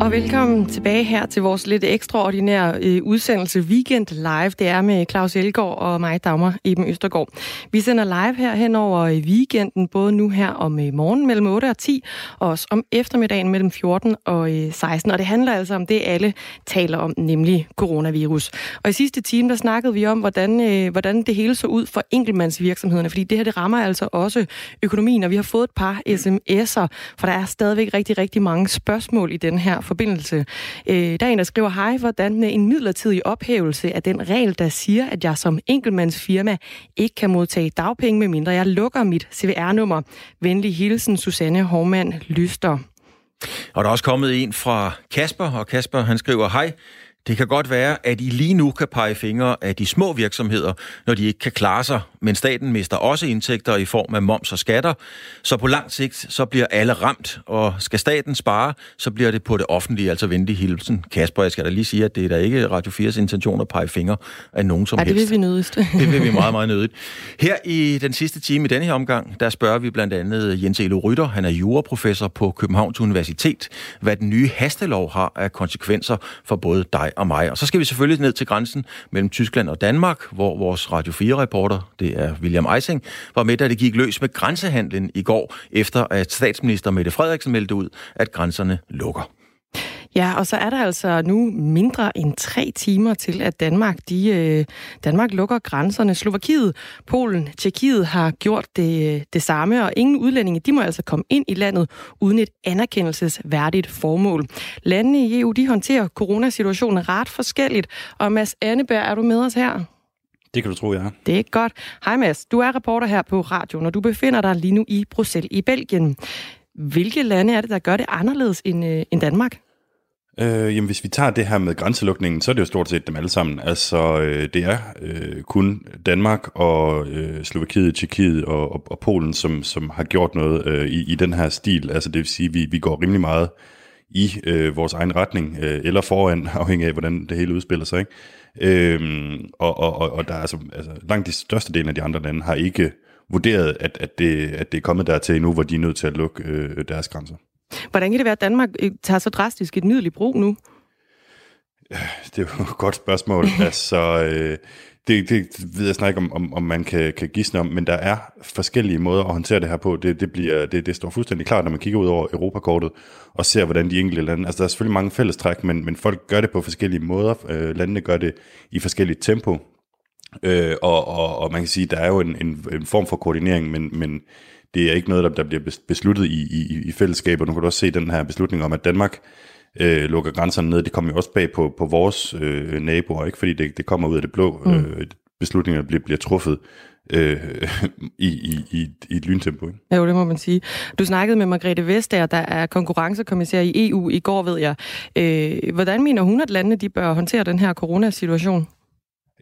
Og velkommen tilbage her til vores lidt ekstraordinære øh, udsendelse Weekend Live. Det er med Claus Elgaard og mig, Dagmar Eben Østergaard. Vi sender live her hen over øh, weekenden, både nu her om øh, morgen mellem 8 og 10, og også om eftermiddagen mellem 14 og 16. Og det handler altså om det, alle taler om, nemlig coronavirus. Og i sidste time, der snakkede vi om, hvordan, hvordan det hele så ud for enkeltmandsvirksomhederne, fordi det her, det rammer altså også økonomien, og vi har fået et par sms'er, for der er stadigvæk rigtig, rigtig mange spørgsmål i den her forbindelse. Øh, der er en, der skriver, hej, hvordan en midlertidig ophævelse af den regel, der siger, at jeg som enkeltmandsfirma ikke kan modtage dagpenge, medmindre jeg lukker mit CVR-nummer. Venlig hilsen, Susanne Hormann Lyster. Og der er også kommet en fra Kasper, og Kasper han skriver, hej, det kan godt være, at I lige nu kan pege fingre af de små virksomheder, når de ikke kan klare sig, men staten mister også indtægter i form af moms og skatter, så på lang sigt så bliver alle ramt, og skal staten spare, så bliver det på det offentlige, altså venlig hilsen. Kasper, jeg skal da lige sige, at det er da ikke Radio 4's intention at pege fingre af nogen som ja, helst. det vil vi nødigst. det vil vi meget, meget nødigt. Her i den sidste time i denne her omgang, der spørger vi blandt andet Jens Elo Rytter, han er juraprofessor på Københavns Universitet, hvad den nye hastelov har af konsekvenser for både dig dig og mig. Og så skal vi selvfølgelig ned til grænsen mellem Tyskland og Danmark, hvor vores Radio 4-reporter, det er William Eising, var med, da det gik løs med grænsehandlen i går, efter at statsminister Mette Frederiksen meldte ud, at grænserne lukker. Ja, og så er der altså nu mindre end tre timer til, at Danmark, de, øh, Danmark lukker grænserne. Slovakiet, Polen, Tjekkiet har gjort det, det samme, og ingen udlændinge, de må altså komme ind i landet uden et anerkendelsesværdigt formål. Landene i EU, de håndterer coronasituationen ret forskelligt. Og Mads Anneberg, er du med os her? Det kan du tro, jeg er. Det er godt. Hej Mads, du er reporter her på radioen, og du befinder dig lige nu i Bruxelles i Belgien. Hvilke lande er det, der gør det anderledes end, øh, end Danmark? Øh, jamen, hvis vi tager det her med grænselukningen, så er det jo stort set dem alle sammen. Altså, øh, det er øh, kun Danmark og øh, Slovakiet, Tjekkiet og, og, og Polen, som, som har gjort noget øh, i, i den her stil. Altså, det vil sige, at vi, vi går rimelig meget i øh, vores egen retning, øh, eller foran, afhængig af, hvordan det hele udspiller sig. Ikke? Øh, og, og, og, og der er altså, altså, langt de største dele af de andre lande har ikke vurderet, at, at, det, at det er kommet dertil endnu, hvor de er nødt til at lukke øh, deres grænser. Hvordan kan det være, at Danmark øh, tager så drastisk et middel i brug nu? Det er jo et godt spørgsmål. altså, øh, det, det ved jeg snakke om, om, om man kan, kan gisne om, men der er forskellige måder at håndtere det her på. Det, det, bliver, det, det står fuldstændig klart, når man kigger ud over Europakortet og ser, hvordan de enkelte lande... Altså, der er selvfølgelig mange fællestræk, men, men folk gør det på forskellige måder. Øh, landene gør det i forskelligt tempo. Øh, og, og, og man kan sige, der er jo en, en, en form for koordinering, men, men det er ikke noget, der, bliver besluttet i, i, i fællesskab, og nu kan du også se den her beslutning om, at Danmark øh, lukker grænserne ned. Det kommer jo også bag på, på vores øh, naboer, ikke fordi det, det kommer ud af det blå. Mm. Øh, beslutninger bliver, bliver truffet øh, i, i, i, i et lyntempo. Ikke? Jo, det må man sige. Du snakkede med Margrethe Vestager, der er konkurrencekommissær i EU i går, ved jeg. Øh, hvordan mener hun, at landene de bør håndtere den her coronasituation?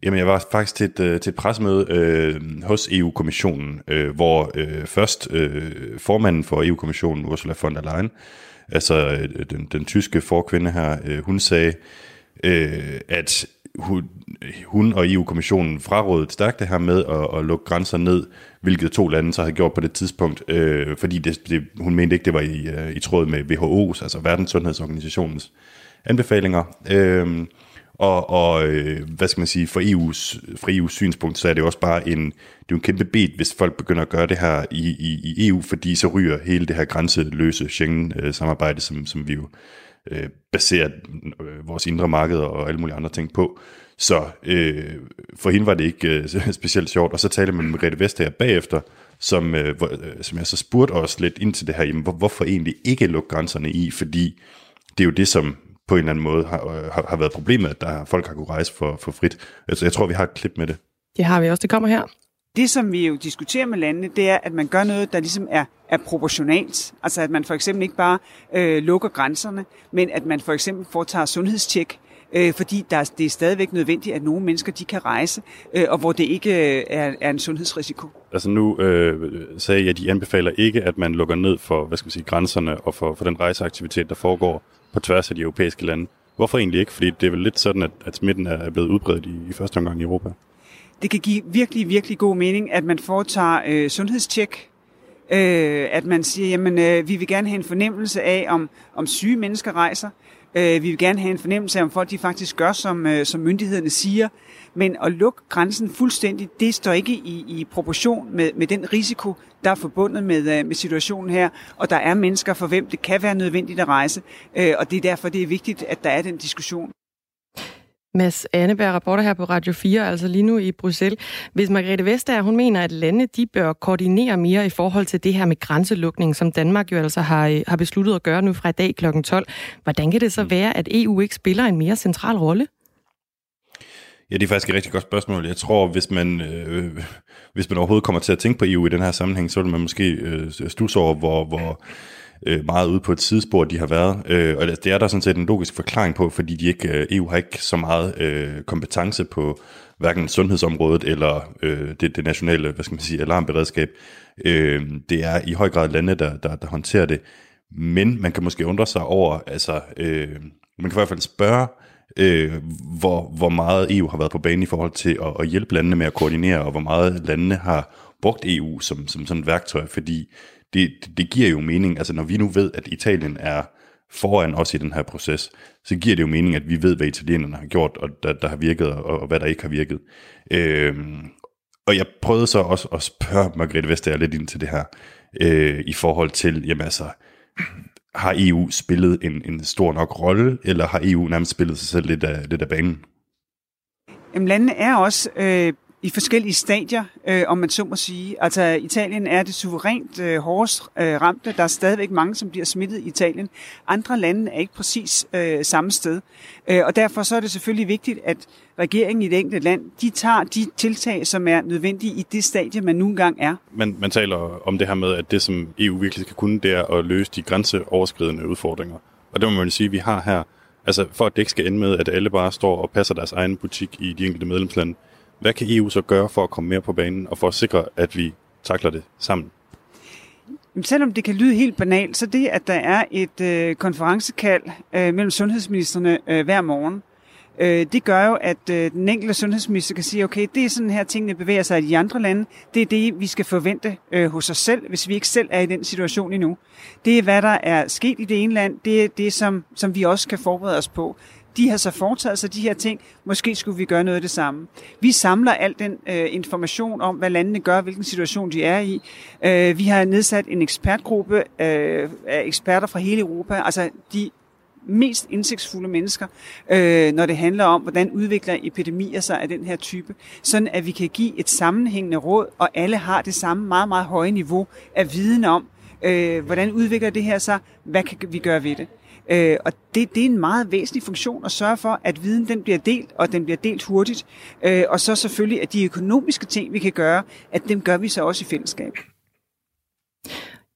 Jamen, jeg var faktisk til et, øh, til et pressemøde øh, hos EU-kommissionen, øh, hvor øh, først øh, formanden for EU-kommissionen, Ursula von der Leyen, altså øh, den, den tyske forkvinde her, øh, hun sagde, øh, at hun, hun og EU-kommissionen frarådede stærkt det her med at, at lukke grænser ned, hvilket to lande så havde gjort på det tidspunkt, øh, fordi det, det, hun mente ikke, det var i, øh, i tråd med WHO's, altså Verdenssundhedsorganisationens anbefalinger. Øh, og, og øh, hvad skal man sige, for EU's, fra EU's synspunkt, så er det også bare en, det er en kæmpe bed, hvis folk begynder at gøre det her i, i, i EU, fordi så ryger hele det her grænseløse Schengen-samarbejde, som, som vi jo øh, baserer øh, vores indre marked og alle mulige andre ting på. Så øh, for hende var det ikke øh, specielt sjovt. Og så talte man med Margrethe Vestager bagefter, som, øh, hvor, øh, som jeg så spurgte os lidt ind til det her, jamen, hvor, hvorfor egentlig ikke lukke grænserne i, fordi det er jo det, som på en eller anden måde har, øh, har, har været problemet, at der folk har kunne rejse for, for frit. Altså, jeg tror, vi har et klip med det. Det har vi også. Det kommer her. Det, som vi jo diskuterer med landene, det er, at man gør noget, der ligesom er, er proportionalt. Altså, at man for eksempel ikke bare øh, lukker grænserne, men at man for eksempel foretager sundhedstjek, øh, fordi der, det er stadigvæk nødvendigt, at nogle mennesker de kan rejse, øh, og hvor det ikke øh, er, er en sundhedsrisiko. Altså nu øh, sagde jeg, at de anbefaler ikke, at man lukker ned for hvad skal man sige, grænserne og for, for den rejseaktivitet, der foregår på tværs af de europæiske lande. Hvorfor egentlig ikke? Fordi det er vel lidt sådan, at, at smitten er blevet udbredt i, i første omgang i Europa. Det kan give virkelig, virkelig god mening, at man foretager øh, sundhedstjek, øh, at man siger, jamen øh, vi vil gerne have en fornemmelse af, om, om syge mennesker rejser, Øh, vi vil gerne have en fornemmelse af, om folk de faktisk gør, som, øh, som myndighederne siger. Men at lukke grænsen fuldstændig, det står ikke i, i proportion med, med den risiko, der er forbundet med, øh, med situationen her. Og der er mennesker, for hvem det kan være nødvendigt at rejse. Øh, og det er derfor, det er vigtigt, at der er den diskussion. Mads Anneberg, rapporter her på Radio 4, altså lige nu i Bruxelles. Hvis Margrethe Vestager, hun mener, at landene de bør koordinere mere i forhold til det her med grænselukning, som Danmark jo altså har, øh, har besluttet at gøre nu fra i dag kl. 12. Hvordan kan det så være, at EU ikke spiller en mere central rolle? Ja, det er faktisk et rigtig godt spørgsmål. Jeg tror, hvis man, øh, hvis man overhovedet kommer til at tænke på EU i den her sammenhæng, så vil man måske øh, stusse over, hvor, hvor øh, meget ude på et sidespor, de har været. Øh, og altså, det er der sådan set en logisk forklaring på, fordi de ikke, øh, EU har ikke så meget øh, kompetence på hverken sundhedsområdet eller øh, det, det nationale hvad skal man sige, alarmberedskab. Øh, det er i høj grad lande, der, der, der håndterer det. Men man kan måske undre sig over, altså, øh, man kan i hvert fald spørge, øh, hvor, hvor meget EU har været på banen i forhold til at, at hjælpe landene med at koordinere, og hvor meget landene har brugt EU som, som sådan et værktøj, fordi det, det giver jo mening, altså når vi nu ved, at Italien er foran os i den her proces, så giver det jo mening, at vi ved, hvad italienerne har gjort, og der, der har virket, og, og hvad der ikke har virket. Øhm, og jeg prøvede så også at spørge Margrethe Vestager lidt ind til det her, øh, i forhold til, jamen altså, har EU spillet en, en stor nok rolle, eller har EU nærmest spillet sig selv lidt af, lidt af banen? Jamen, landene er også øh, i forskellige stadier, øh, om man så må sige. Altså Italien er det suverænt øh, hårdest øh, ramte. Der er stadigvæk mange, som bliver smittet i Italien. Andre lande er ikke præcis øh, samme sted. Øh, og derfor så er det selvfølgelig vigtigt, at regeringen i det enkelte land, de tager de tiltag, som er nødvendige i det stadie, man nu engang er. Man, man taler om det her med, at det, som EU virkelig skal kunne, det er at løse de grænseoverskridende udfordringer. Og det må man sige, at vi har her. Altså for at det ikke skal ende med, at alle bare står og passer deres egen butik i de enkelte medlemslande, hvad kan EU så gøre for at komme mere på banen og for at sikre, at vi takler det sammen? Selvom det kan lyde helt banalt, så det, at der er et øh, konferencekald øh, mellem sundhedsministerne øh, hver morgen, øh, det gør jo, at øh, den enkelte sundhedsminister kan sige, okay, det er sådan her, tingene bevæger sig i de andre lande. Det er det, vi skal forvente øh, hos os selv, hvis vi ikke selv er i den situation endnu. Det er, hvad der er sket i det ene land. Det er det, som, som vi også kan forberede os på de har så foretaget sig de her ting, måske skulle vi gøre noget af det samme. Vi samler al den øh, information om, hvad landene gør, hvilken situation de er i. Øh, vi har nedsat en ekspertgruppe øh, af eksperter fra hele Europa, altså de mest indsigtsfulde mennesker, øh, når det handler om, hvordan udvikler epidemier sig af den her type, sådan at vi kan give et sammenhængende råd, og alle har det samme meget, meget høje niveau af viden om, øh, hvordan udvikler det her sig, hvad kan vi gøre ved det. Øh, og det, det er en meget væsentlig funktion at sørge for, at viden den bliver delt, og den bliver delt hurtigt. Øh, og så selvfølgelig, at de økonomiske ting, vi kan gøre, at dem gør vi så også i fællesskab.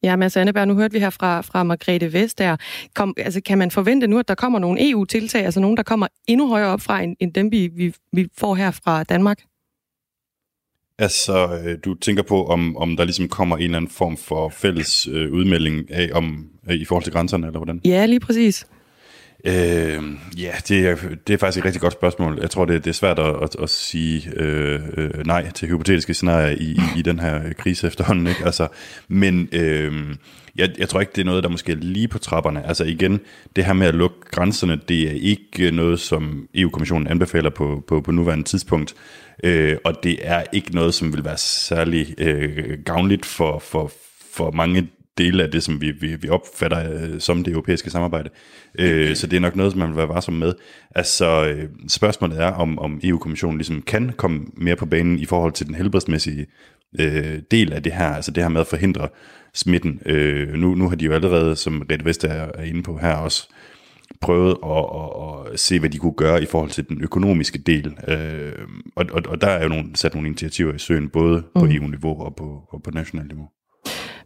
Ja, Mads Anneberg, nu hørte vi her fra, fra Margrethe Vestager. Kom, altså, kan man forvente nu, at der kommer nogle EU-tiltag, altså nogen, der kommer endnu højere op fra, end, end dem, vi, vi, vi får her fra Danmark? Altså, øh, du tænker på, om, om der ligesom kommer en eller anden form for fælles øh, udmelding af, om, øh, i forhold til grænserne, eller hvordan? Ja, lige præcis. Øh, ja, det er, det er faktisk et rigtig godt spørgsmål. Jeg tror, det, det er svært at, at, at sige øh, øh, nej til hypotetiske scenarier i, i, i den her krise efterhånden. Ikke? Altså, men øh, jeg, jeg tror ikke, det er noget, der måske er lige på trapperne. Altså igen, det her med at lukke grænserne, det er ikke noget, som EU-kommissionen anbefaler på, på, på nuværende tidspunkt. Øh, og det er ikke noget, som vil være særlig øh, gavnligt for, for, for mange dele af det, som vi, vi, vi opfatter øh, som det europæiske samarbejde. Øh, så det er nok noget, som man vil være varsom med. Altså, øh, spørgsmålet er, om, om EU-kommissionen ligesom kan komme mere på banen i forhold til den helbredsmæssige øh, del af det her, altså det her med at forhindre smitten. Øh, nu, nu har de jo allerede, som Red Vest er, er inde på her også, prøvet at, at, at se, hvad de kunne gøre i forhold til den økonomiske del. Øh, og, og, og der er jo nogle, sat nogle initiativer i søen, både på mm. EU-niveau og på, og på nationalt niveau.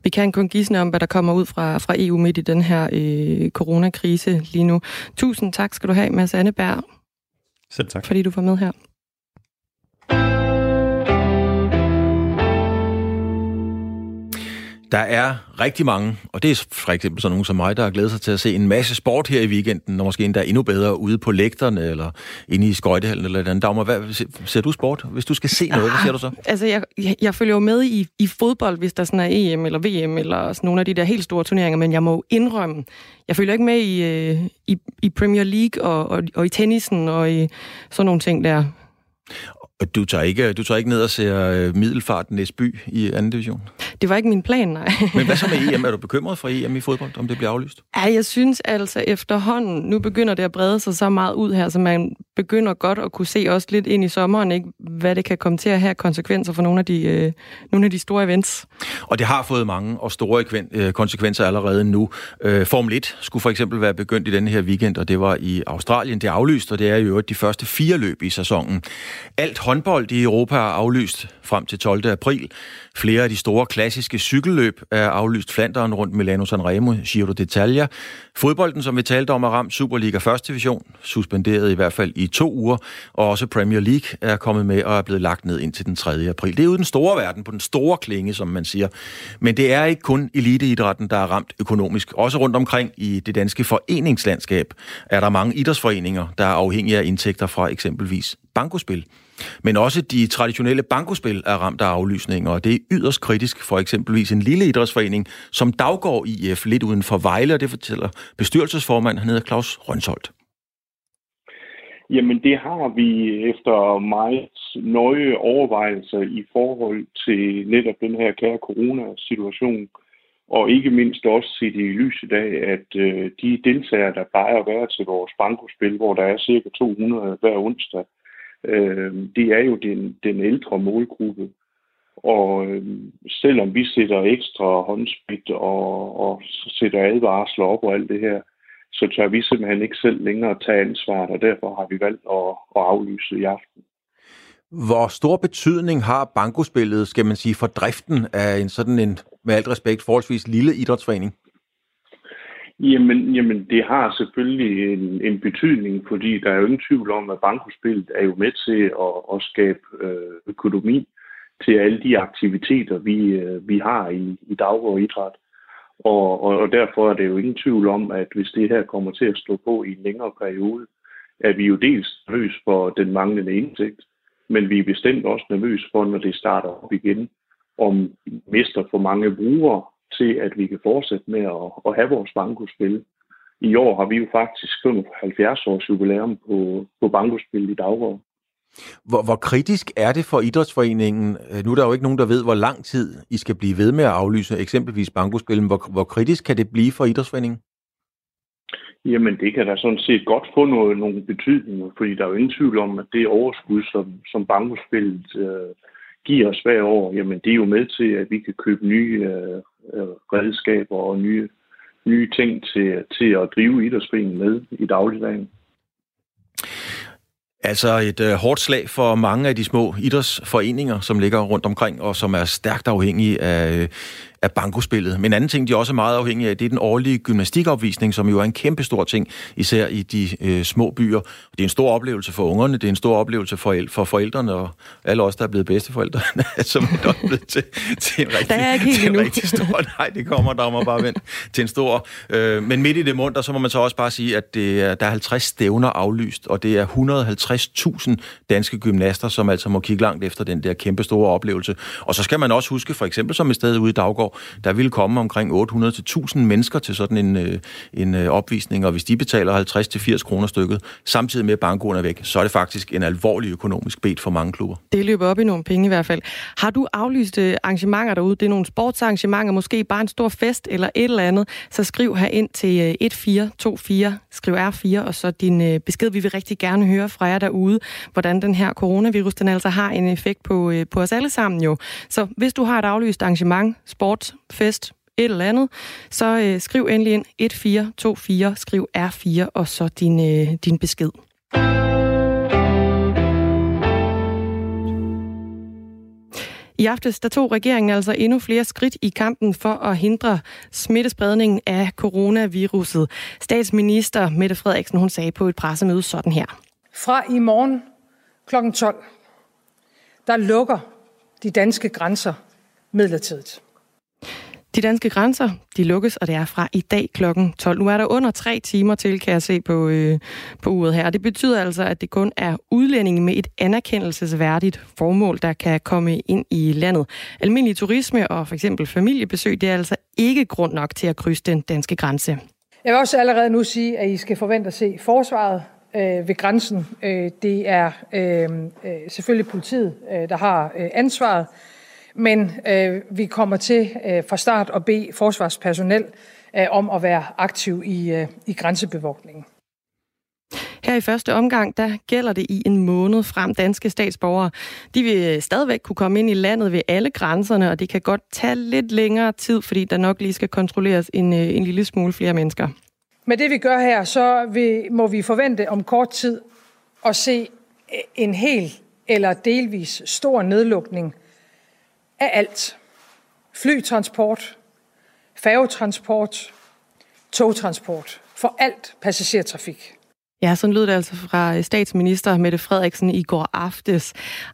Vi kan kun gisne om, hvad der kommer ud fra, fra EU midt i den her øh, coronakrise lige nu. Tusind tak skal du have, Mads Anneberg. Selv tak. Fordi du var med her. Der er rigtig mange, og det er for eksempel sådan nogen som mig, der har glædet sig til at se en masse sport her i weekenden, og måske endda endnu bedre ude på lægterne, eller inde i skøjtehallen eller den. Dagmar, hvad, ser du sport? Hvis du skal se noget, hvad ser du så? Altså, jeg, jeg følger jo med i, i fodbold, hvis der sådan er EM eller VM, eller sådan nogle af de der helt store turneringer, men jeg må indrømme, jeg følger ikke med i, øh, i, i Premier League og, og, og i tennisen og i sådan nogle ting der. Du tager ikke, du tager ikke ned og ser øh, Middelfarten Næsby i anden division? Det var ikke min plan, nej. Men hvad så med EM? Er du bekymret for EM i fodbold, om det bliver aflyst? Ja, jeg synes altså efterhånden, nu begynder det at brede sig så meget ud her, så man begynder godt at kunne se også lidt ind i sommeren, ikke? hvad det kan komme til at have konsekvenser for nogle af de, øh, nogle af de store events. Og det har fået mange og store øh, konsekvenser allerede nu. Øh, Formel 1 skulle for eksempel være begyndt i denne her weekend, og det var i Australien. Det er aflyst, og det er jo de første fire løb i sæsonen. Alt håndbold i Europa er aflyst frem til 12. april. Flere af de store klassiske cykelløb er aflyst Flanderen rundt Milano Sanremo, Giro d'Italia. Fodbolden, som vi talte om, er ramt Superliga 1. division, suspenderet i hvert fald i to uger, og også Premier League er kommet med og er blevet lagt ned indtil den 3. april. Det er jo den store verden, på den store klinge, som man siger. Men det er ikke kun eliteidrætten, der er ramt økonomisk. Også rundt omkring i det danske foreningslandskab er der mange idrætsforeninger, der er afhængige af indtægter fra eksempelvis bankospil. Men også de traditionelle bankospil er ramt af aflysninger, og det er yderst kritisk for eksempelvis en lille idrætsforening som Daggaard IF lidt uden for Vejle, og det fortæller bestyrelsesformand, han hedder Claus Rønsholt. Jamen det har vi efter meget nøje overvejelser i forhold til netop den her kære coronasituation, og ikke mindst også set i lyset af, at øh, de deltagere, der plejer at være til vores bankospil, hvor der er cirka 200 hver onsdag, øh, det er jo den, den ældre målgruppe. Og øh, selvom vi sætter ekstra håndsprit og, og sætter advarsler op og alt det her, så tør vi simpelthen ikke selv længere tage ansvaret, og derfor har vi valgt at, at aflyse i aften. Hvor stor betydning har bankospillet, skal man sige, for driften af en sådan en, med alt respekt, forholdsvis lille idrætsforening? Jamen, jamen det har selvfølgelig en, en betydning, fordi der er jo ingen tvivl om, at bankospillet er jo med til at, at skabe øh, økonomi til alle de aktiviteter, vi, øh, vi har i, i dag og idræt. Og, og, og derfor er det jo ingen tvivl om, at hvis det her kommer til at stå på i en længere periode, er vi jo dels nervøs for den manglende indsigt, men vi er bestemt også nervøs for, når det starter op igen, om vi mister for mange brugere, til, at vi kan fortsætte med at, at have vores bankospil. I år har vi jo faktisk 75 års jubilæum på, på bankospil i Daggaard. Hvor, hvor kritisk er det for idrætsforeningen? Øh, nu er der jo ikke nogen, der ved, hvor lang tid I skal blive ved med at aflyse eksempelvis bankospil. Hvor, hvor kritisk kan det blive for idrætsforeningen? Jamen, det kan da sådan set godt få noget, nogle betydninger, fordi der er jo ingen tvivl om, at det overskud, som, som bankospillet øh, giver os hver år, jamen det er jo med til, at vi kan købe nye øh, øh redskaber og nye, nye ting til, til at drive idrætsforeningen med i dagligdagen. Altså et øh, hårdt slag for mange af de små idrætsforeninger, som ligger rundt omkring, og som er stærkt afhængige af, øh, af bankospillet. Men en anden ting, de er også meget afhængige af, det er den årlige gymnastikopvisning, som jo er en kæmpe stor ting, især i de øh, små byer. Det er en stor oplevelse for ungerne, det er en stor oplevelse for, for forældrene, og alle os, der er blevet bedsteforældre, som er blevet til, til en rigtig, der er ikke helt til en rigtig stor... Nej, det kommer, der må bare vente til en stor... Øh, men midt i det munter, så må man så også bare sige, at det er, der er 50 stævner aflyst, og det er 50.000 danske gymnaster, som altså må kigge langt efter den der kæmpe store oplevelse. Og så skal man også huske, for eksempel som et sted ude i Daggård, der ville komme omkring 800-1000 mennesker til sådan en, øh, en øh, opvisning, og hvis de betaler 50-80 kroner stykket, samtidig med at bankoen er væk, så er det faktisk en alvorlig økonomisk bet for mange klubber. Det løber op i nogle penge i hvert fald. Har du aflyst arrangementer derude? Det er nogle sportsarrangementer, måske bare en stor fest eller et eller andet, så skriv her ind til øh, 1424, skriv R4, og så din besked. Vi vil rigtig gerne høre fra jer derude, hvordan den her coronavirus, den altså har en effekt på, øh, på os alle sammen jo. Så hvis du har et aflyst arrangement, sport, fest, et eller andet, så øh, skriv endelig ind 1424, skriv R4 og så din, øh, din besked. I aftes der tog regeringen altså endnu flere skridt i kampen for at hindre smittespredningen af coronaviruset. Statsminister Mette Frederiksen hun sagde på et pressemøde sådan her. Fra i morgen kl. 12, der lukker de danske grænser midlertidigt. De danske grænser, de lukkes, og det er fra i dag kl. 12. Nu er der under tre timer til, kan jeg se på, øh, på uret her. Det betyder altså, at det kun er udlændinge med et anerkendelsesværdigt formål, der kan komme ind i landet. Almindelig turisme og for eksempel familiebesøg, det er altså ikke grund nok til at krydse den danske grænse. Jeg vil også allerede nu sige, at I skal forvente at se forsvaret øh, ved grænsen. Øh, det er øh, øh, selvfølgelig politiet, øh, der har øh, ansvaret. Men øh, vi kommer til øh, fra start at bede forsvarspersonel øh, om at være aktiv i, øh, i grænsebevogtningen. Her i første omgang, der gælder det i en måned frem danske statsborgere. De vil stadigvæk kunne komme ind i landet ved alle grænserne, og det kan godt tage lidt længere tid, fordi der nok lige skal kontrolleres en, øh, en lille smule flere mennesker. Med det vi gør her, så vi, må vi forvente om kort tid at se en hel eller delvis stor nedlukning af alt. Flytransport, færgetransport, togtransport, for alt passagertrafik. Ja, sådan lød det altså fra øh, statsminister Mette Frederiksen i går aftes.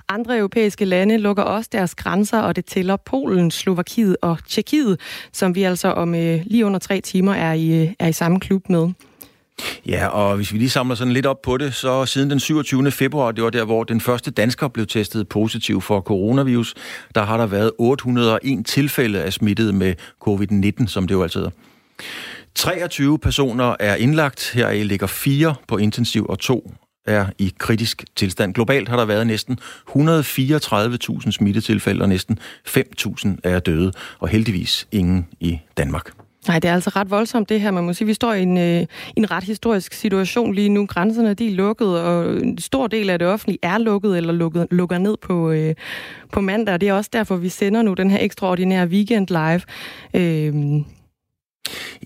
Andre europæiske lande lukker også deres grænser, og det tæller Polen, Slovakiet og Tjekkiet, som vi altså om øh, lige under tre timer er i, øh, er i samme klub med. Ja, og hvis vi lige samler sådan lidt op på det, så siden den 27. februar, det var der, hvor den første dansker blev testet positiv for coronavirus, der har der været 801 tilfælde af smittet med covid-19, som det jo altid er. 23 personer er indlagt, heraf ligger fire på intensiv og to er i kritisk tilstand. Globalt har der været næsten 134.000 smittetilfælde, og næsten 5.000 er døde, og heldigvis ingen i Danmark. Nej, det er altså ret voldsomt det her. Man må sige, vi står i en, øh, en ret historisk situation lige nu. Grænserne de er lukket, og en stor del af det offentlige er lukket eller lukket, lukker ned på, øh, på mandag. Det er også derfor, vi sender nu den her ekstraordinære weekend live. Øh,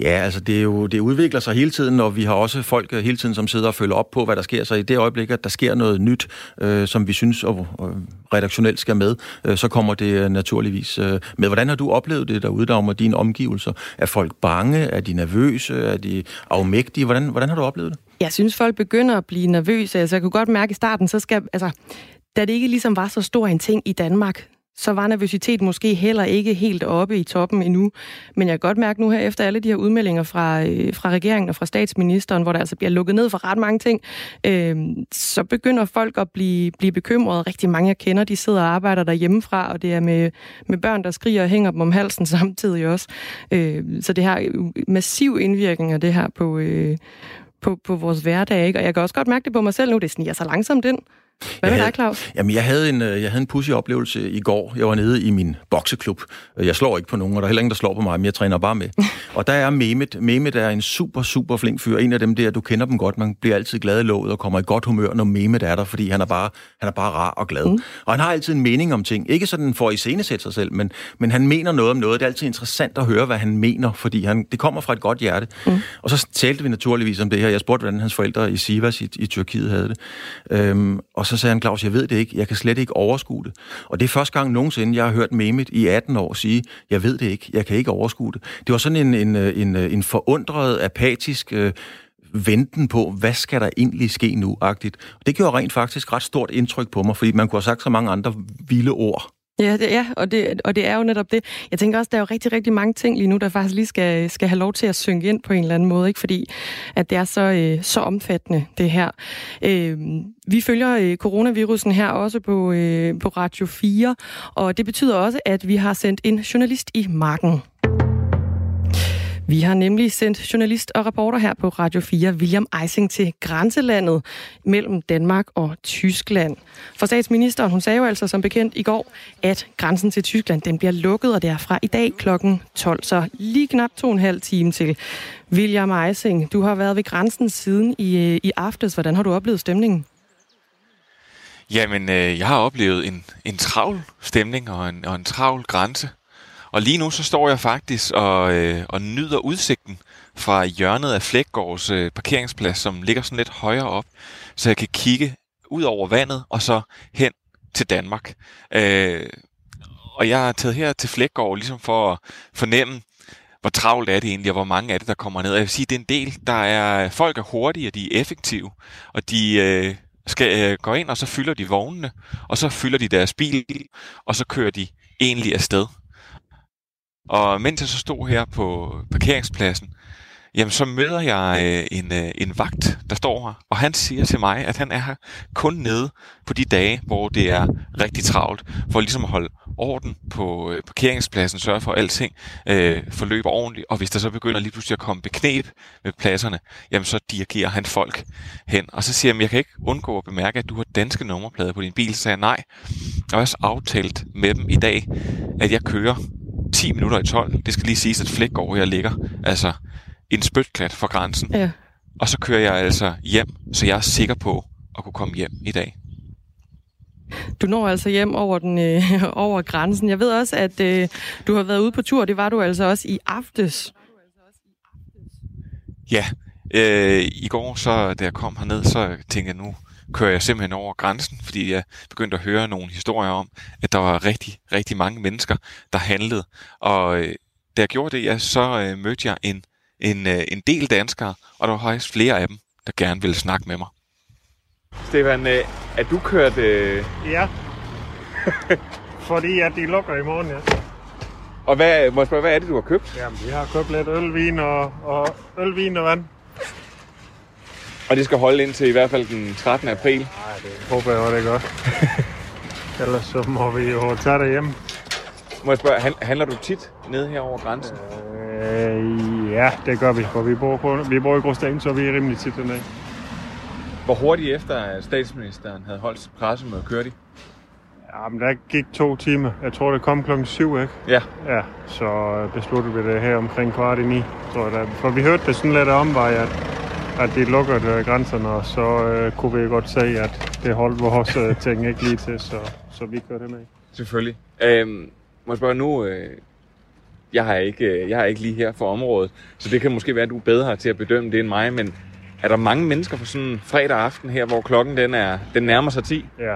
Ja, altså det, er jo, det udvikler sig hele tiden, og vi har også folk øh, hele tiden, som sidder og følger op på, hvad der sker. Så i det øjeblik, at der sker noget nyt, øh, som vi synes og, og redaktionelt skal med, øh, så kommer det øh, naturligvis øh, med. Hvordan har du oplevet det derude, der med dine omgivelser? Er folk bange? Er de nervøse? Er de afmægtige? Hvordan, hvordan har du oplevet det? Jeg synes, folk begynder at blive nervøse. Altså, jeg kunne godt mærke i starten, så skal... Altså, da det ikke ligesom var så stor en ting i Danmark, så var nervøsitet måske heller ikke helt oppe i toppen endnu. Men jeg kan godt mærke nu her, efter alle de her udmeldinger fra, øh, fra regeringen og fra statsministeren, hvor der altså bliver lukket ned for ret mange ting, øh, så begynder folk at blive, blive bekymrede. Rigtig mange, jeg kender, de sidder og arbejder derhjemmefra, og det er med, med børn, der skriger og hænger dem om halsen samtidig også. Øh, så det har massiv indvirkning af det her på, øh, på, på vores hverdag. Ikke? Og jeg kan også godt mærke det på mig selv nu, det sniger så langsomt ind. Hvad med dig, Claus? Jamen, jeg havde en, øh, jeg havde en pussy oplevelse i går. Jeg var nede i min bokseklub. Jeg slår ikke på nogen, og der er heller ingen, der slår på mig, men jeg træner bare med. og der er Mehmet. Mehmet er en super, super flink fyr. En af dem der, du kender dem godt. Man bliver altid glad i låget og kommer i godt humør, når Mehmet er der, fordi han er bare, han er bare rar og glad. Mm. Og han har altid en mening om ting. Ikke sådan for at iscenesætte sig selv, men, men han mener noget om noget. Det er altid interessant at høre, hvad han mener, fordi han, det kommer fra et godt hjerte. Mm. Og så talte vi naturligvis om det her. Jeg spurgte, hvordan hans forældre i Sivas i, i Tyrkiet havde det. Øhm, og så sagde han, Claus, jeg ved det ikke. Jeg kan slet ikke overskue det. Og det er første gang nogensinde, jeg har hørt Mehmet i 18 år sige, jeg ved det ikke. Jeg kan ikke overskue det. Det var sådan en, en, en, en forundret, apatisk øh, venten på, hvad skal der egentlig ske nu-agtigt. Det gjorde rent faktisk ret stort indtryk på mig, fordi man kunne have sagt så mange andre vilde ord Ja, det, ja og, det, og det er jo netop det. Jeg tænker også, der er jo rigtig, rigtig mange ting lige nu, der faktisk lige skal, skal have lov til at synge ind på en eller anden måde, ikke? fordi at det er så, øh, så omfattende, det her. Øh, vi følger øh, coronavirusen her også på, øh, på Radio 4, og det betyder også, at vi har sendt en journalist i marken. Vi har nemlig sendt journalist og reporter her på Radio 4, William Eising, til grænselandet mellem Danmark og Tyskland. For statsministeren, hun sagde jo altså som bekendt i går, at grænsen til Tyskland den bliver lukket, og det er fra i dag kl. 12, så lige knap to og en halv time til. William Eising, du har været ved grænsen siden i, øh, i aftes. Hvordan har du oplevet stemningen? Jamen, øh, jeg har oplevet en, en travl stemning og en, og en travl grænse. Og lige nu så står jeg faktisk og, øh, og nyder udsigten fra hjørnet af Flækgårds øh, parkeringsplads, som ligger sådan lidt højere op, så jeg kan kigge ud over vandet og så hen til Danmark. Øh, og jeg er taget her til Flækgård ligesom for at fornemme, hvor travlt er det egentlig, og hvor mange af det, der kommer ned. Og jeg vil sige, det er en del, der er, folk er hurtige, og de er effektive, og de øh, skal øh, gå ind, og så fylder de vognene, og så fylder de deres bil, og så kører de egentlig afsted. Og mens jeg så stod her på parkeringspladsen, jamen så møder jeg øh, en, øh, en vagt, der står her, og han siger til mig, at han er her kun nede på de dage, hvor det er rigtig travlt, for ligesom at holde orden på øh, parkeringspladsen, sørge for, at alting øh, forløber ordentligt, og hvis der så begynder lige pludselig at komme beknep med pladserne, jamen så dirigerer han folk hen. Og så siger han, jeg kan ikke undgå at bemærke, at du har danske nummerplader på din bil. Så sagde jeg, nej. Jeg har også aftalt med dem i dag, at jeg kører 10 minutter i 12. Det skal lige siges, at Flækgaard her ligger altså en spytklat fra grænsen. Ja. Og så kører jeg altså hjem, så jeg er sikker på at kunne komme hjem i dag. Du når altså hjem over, den, øh, over grænsen. Jeg ved også, at øh, du har været ude på tur. Det var du altså også i aftes. Ja, øh, i går, så da jeg kom herned, så tænkte jeg, nu kører jeg simpelthen over grænsen, fordi jeg begyndte at høre nogle historier om, at der var rigtig, rigtig mange mennesker, der handlede. Og øh, da jeg gjorde det, ja, så øh, mødte jeg en, en, øh, en del danskere, og der var faktisk flere af dem, der gerne ville snakke med mig. Stefan, øh, er du kørt... Øh... Ja. Fordi at de lukker i morgen, ja. Og hvad, må jeg spørge, hvad er det, du har købt? Jamen, vi har købt lidt øl, vin og, og øl, vin og vand. Og det skal holde indtil i hvert fald den 13. april. Nej, det håber jeg også, det gør. Ellers så må vi jo tage det hjem. Må jeg spørge, han- handler du tit ned her over grænsen? Øh, ja, det gør vi, for vi bor, på, vi bor i Gråsten, så vi er rimelig tit dernede. Hvor hurtigt efter, at statsministeren havde holdt sit pressemøde, kørte de? Jamen, der gik to timer. Jeg tror, det kom klokken syv, ikke? Ja. Ja, så besluttede vi det her omkring kvart i ni, tror jeg. For vi hørte det sådan lidt omvej, at, at de lukker øh, grænserne, og så øh, kunne vi godt se, at det holdt vores øh, ting ikke lige til, så, så vi kørte med. Selvfølgelig. Øhm, må jeg spørge nu, øh, jeg, har ikke, øh, jeg er ikke lige her for området, så det kan måske være, at du er bedre til at bedømme det end mig, men er der mange mennesker på sådan en fredag aften her, hvor klokken den, er, den nærmer sig 10? Ja,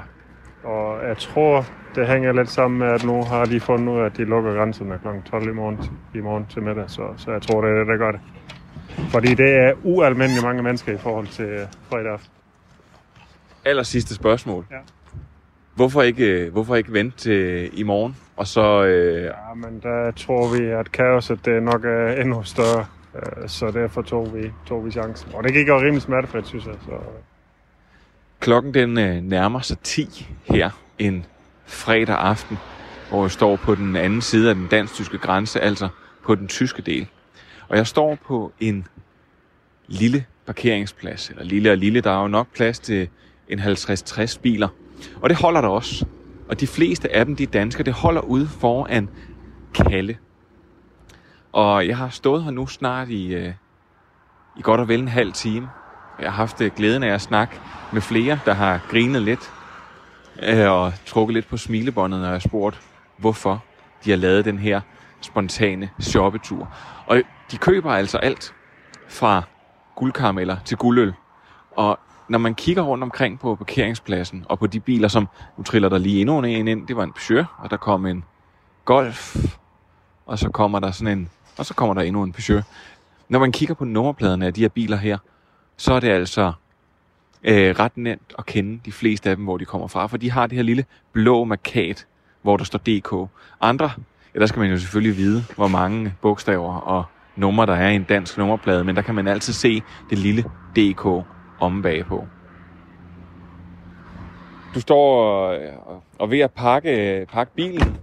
og jeg tror, det hænger lidt sammen med, at nu har de fundet ud af, at de lukker grænserne kl. 12 i morgen, i morgen til middag, så, så jeg tror, det er det, der gør det. Fordi det er ualmindeligt mange mennesker i forhold til øh, fredag aften. Aller sidste spørgsmål. Ja. Hvorfor ikke, øh, hvorfor ikke vente til i morgen, og så... Øh, Ja, men der tror vi, at kaoset det nok er endnu større, øh, så derfor tog vi, tog vi chancen. Og det gik jo rimelig smertefrit, synes jeg. Så, Klokken den øh, nærmer sig 10 her en fredag aften, hvor jeg står på den anden side af den dansk-tyske grænse, altså på den tyske del. Og jeg står på en lille parkeringsplads, eller lille og lille, der er jo nok plads til en 50-60 biler. Og det holder der også. Og de fleste af dem, de er danskere, det holder ude foran Kalle. Og jeg har stået her nu snart i, øh, i godt og vel en halv time. Jeg har haft øh, glæden af at snakke med flere, der har grinet lidt øh, og trukket lidt på smilebåndet, når jeg har spurgt, hvorfor de har lavet den her spontane shoppetur. Og de køber altså alt fra guldkarameller til guldøl. Og når man kigger rundt omkring på parkeringspladsen og på de biler, som nu triller der lige endnu en ind, det var en Peugeot, og der kom en Golf, og så kommer der sådan en, og så kommer der endnu en Peugeot. Når man kigger på nummerpladerne af de her biler her, så er det altså øh, ret nemt at kende de fleste af dem, hvor de kommer fra, for de har det her lille blå markat, hvor der står DK. Andre, ja, der skal man jo selvfølgelig vide, hvor mange bogstaver og numre der er i en dansk nummerplade, men der kan man altid se det lille DK omme bagpå. Du står og, og, og ved at pakke, pakke bilen.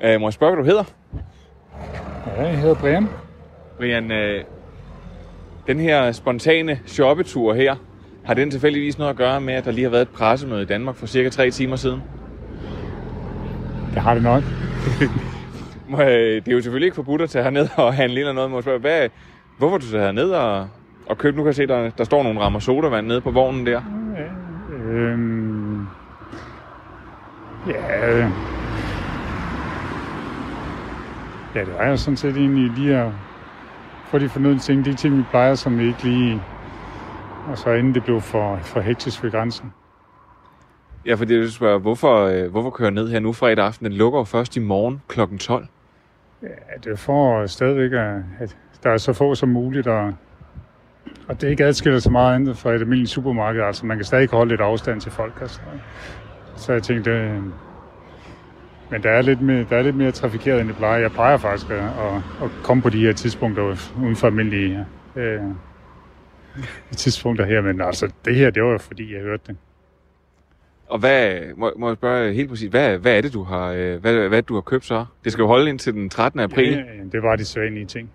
ja. Øh, må jeg spørge, hvad du hedder? ja, jeg hedder Brian. Brian, øh, den her spontane shoppetur her, har den tilfældigvis noget at gøre med, at der lige har været et pressemøde i Danmark for cirka tre timer siden? Det har det nok. Øh, Det er jo selvfølgelig ikke forbudt at tage herned og handle eller noget. Må jeg spørge, hvad, hvorfor du tager herned og, og købe? Nu kan jeg se, der, der står nogle rammer sodavand nede på vognen der. Øhm, ja, øh, ja, det var jo sådan set egentlig lige at få de fornødne ting, de ting, vi plejer, som vi ikke lige... Og så inden det blev for, for hektisk ved grænsen. Ja, fordi jeg vil spørge, hvorfor, øh, hvorfor kører jeg ned her nu fredag aften? Den lukker jo først i morgen kl. 12. Ja, det er for stadigvæk, at, at der er så få som muligt, og, og det ikke adskiller så meget andet fra et almindeligt supermarked. Altså, man kan stadig holde lidt afstand til folk. Altså. Så jeg tænkte, øh, Men der er lidt mere, der er lidt mere trafikeret, end det plejer. Jeg plejer faktisk at, at, at komme på de her tidspunkter uden for almindelige øh, tidspunkter her. Men altså, det her, det var jo fordi, jeg hørte det. Og hvad, må, må jeg spørge helt præcis, hvad, hvad er det, du har, øh, hvad, hvad du har købt så? Det skal jo holde ind til den 13. april. Ja, det var de sædvanlige ting.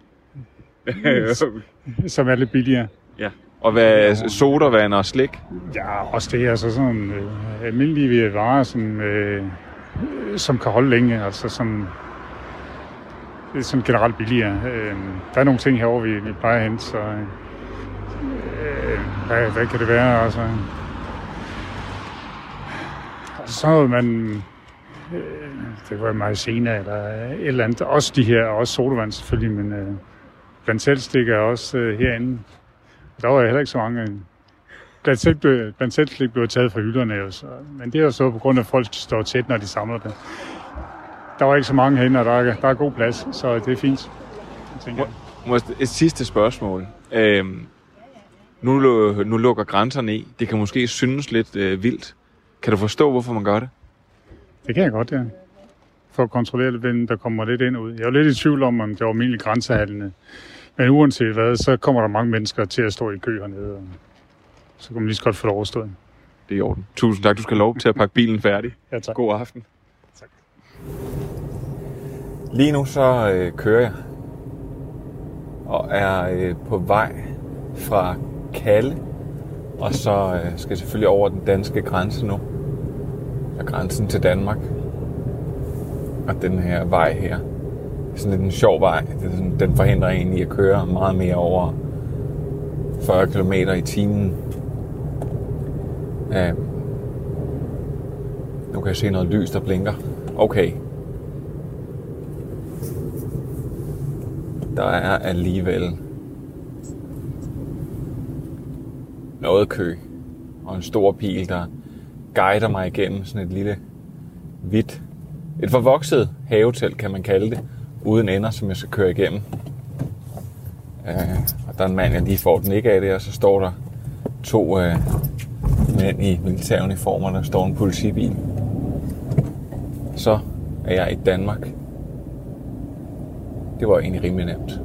som er lidt billigere. Ja. Og hvad, sodavand og slik? Ja, også det altså sådan øh, almindelige varer, som, øh, som kan holde længe, altså som er sådan generelt billigere. Øh, der er nogle ting herovre, vi, vi plejer at hente, så øh, hvad, hvad kan det være? Altså, så noget, man... Øh, det var maizena eller et eller andet. Også de her, også sodavand selvfølgelig, men øh, blandt selv stikker også øh, herinde. Der var heller ikke så mange. Blandt selv, blev, blandt selv blev taget fra hylderne jo, så, men det er jo så på grund af, at folk står tæt, når de samler det. Der var ikke så mange herinde, og der er, der er god plads, så det er fint. Må, må et sidste spørgsmål. Øhm, nu, nu lukker grænserne i. Det kan måske synes lidt øh, vildt. Kan du forstå, hvorfor man gør det? Det kan jeg godt, ja. For at kontrollere, hvem der kommer lidt ind og ud. Jeg er lidt i tvivl om, om det var almindeligt grænsehandlende. Men uanset hvad, så kommer der mange mennesker til at stå i kø hernede. Og så kan man lige så godt få det overstået. Det er i orden. Tusind tak. Du skal lov til at pakke bilen færdig. Ja, tak. God aften. Tak. Lige nu så øh, kører jeg og er øh, på vej fra Kalle og så øh, skal jeg selvfølgelig over den danske grænse nu af grænsen til Danmark. Og den her vej her. Det er sådan lidt en sjov vej. Det er sådan, den forhindrer en i at køre meget mere over 40 km i timen. Øh, nu kan jeg se noget lys, der blinker. Okay. Der er alligevel noget kø og en stor pil, der guider mig igennem sådan et lille hvidt, et forvokset havetelt, kan man kalde det, uden ender, som jeg skal køre igennem. Øh, og der er en mand, jeg lige får den ikke af det, og så står der to øh, mænd i militæruniformer, der står en politibil. Så er jeg i Danmark. Det var egentlig rimelig nemt.